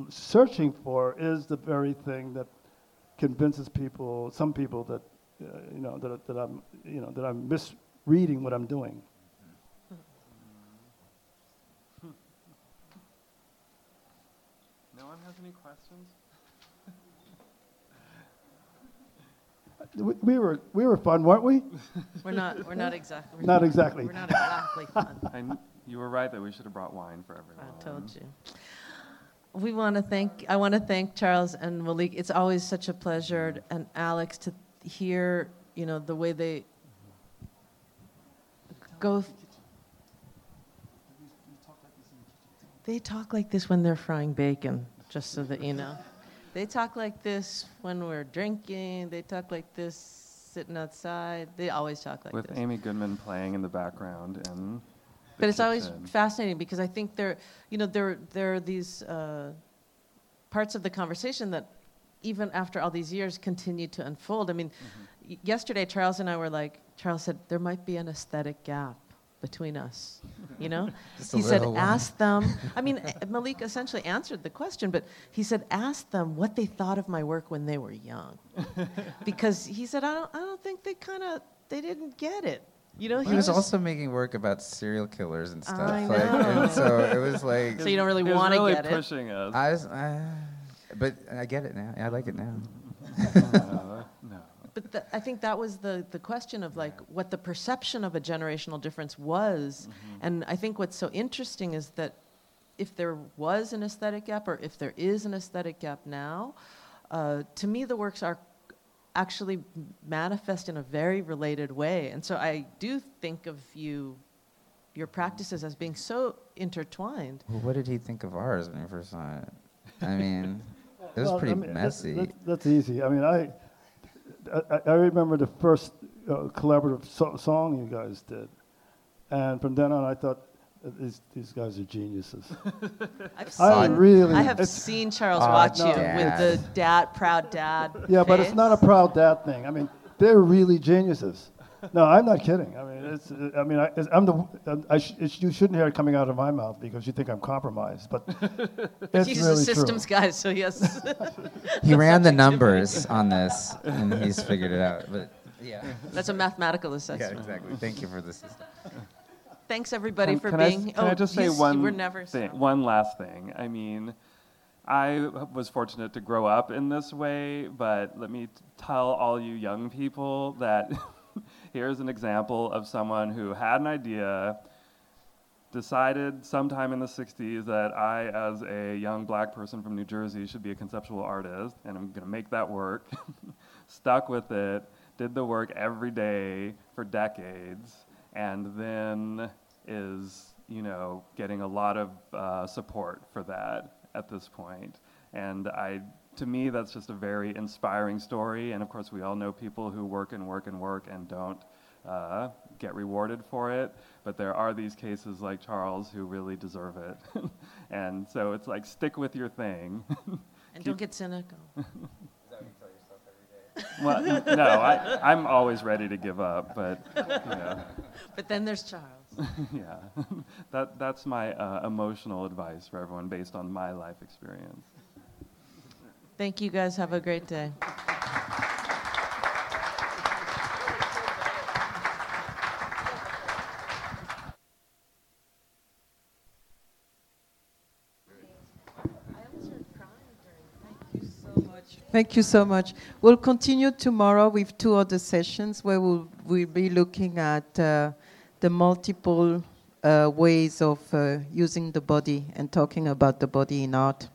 searching for is the very thing that convinces people, some people that, uh, you know, that, that I'm, you know, that I'm misreading what I'm doing. No one has any questions? We, we were we were fun, weren't we? We're not. We're not exactly. Not exactly. We're not exactly fun. I, you were right that we should have brought wine for everyone. I told you. We want to thank. I want to thank Charles and Malik. It's always such a pleasure, and Alex to hear. You know the way they go. They talk like this when they're frying bacon, just so that you know. They talk like this when we're drinking. They talk like this sitting outside. They always talk like With this. With Amy Goodman playing in the background and. But it's always fascinating because I think there, you know, there there are these uh, parts of the conversation that, even after all these years, continue to unfold. I mean, y- yesterday Charles and I were like, Charles said there might be an aesthetic gap between us. You know, he said, one. ask them. I mean, eh, Malik essentially answered the question, but he said, ask them what they thought of my work when they were young, because he said, I don't, I don't think they kind of, they didn't get it. You know, He was also making work about serial killers and stuff. I Like, know. and so it was like. So you don't really want to really get it. pushing us. I was, uh, but I get it now. I like it now. No, no. But th- I think that was the, the question of like what the perception of a generational difference was. And I think what's so interesting is that if there was an aesthetic gap or if there is an aesthetic gap now, uh, to me the works are actually manifest in a very related way. And so I do think of you, your practices as being so intertwined. Well, what did he think of ours when he first saw it? I mean, it was Well, pretty I mean, that's- messy. That's, that's easy. I mean, I, I, I remember the first uh, collaborative so- song you guys did, and from then on, I thought uh, these these guys are geniuses. I've I seen, really- I have seen Charles Aw, watch you with the dad, proud dad. yeah, but it's not a proud dad thing. I mean, they're really geniuses. No, I'm not kidding. I mean, it's. uh, I mean, I, I'm the. I sh- it's, you shouldn't hear it coming out of my mouth because you think I'm compromised, but it's He's really a systems true. guy, so yes. he ran the numbers on this, and he's figured it out. But yeah. That's a mathematical assessment. Yeah, exactly. Thank you for the system. Thanks everybody Can- for can I s- being. can oh, I just say one You were never. thing, one last thing? I mean, I was fortunate to grow up in this way, but let me t- tell all you young people that here's an example of someone who had an idea, decided sometime in the 60s that I, as a young black person from New Jersey, should be a conceptual artist, and I'm going to make that work. Stuck with it, did the work every day for decades, and then is, you know, getting a lot of uh, support for that at this point. And I, to me, that's just a very inspiring story. And of course, we all know people who work and work and work and don't uh, get rewarded for it. But there are these cases like Charles who really deserve it. and so it's like stick with your thing. And don't get cynical. well, no, I, I'm always ready to give up, but you know, But then there's Charles. yeah, that that's my uh, emotional advice for everyone based on my life experience. Thank you guys. Have a great day. Thank you so much. We'll continue tomorrow with two other sessions where we'll, we'll be looking at uh, the multiple uh, ways of uh, using the body and talking about the body in art.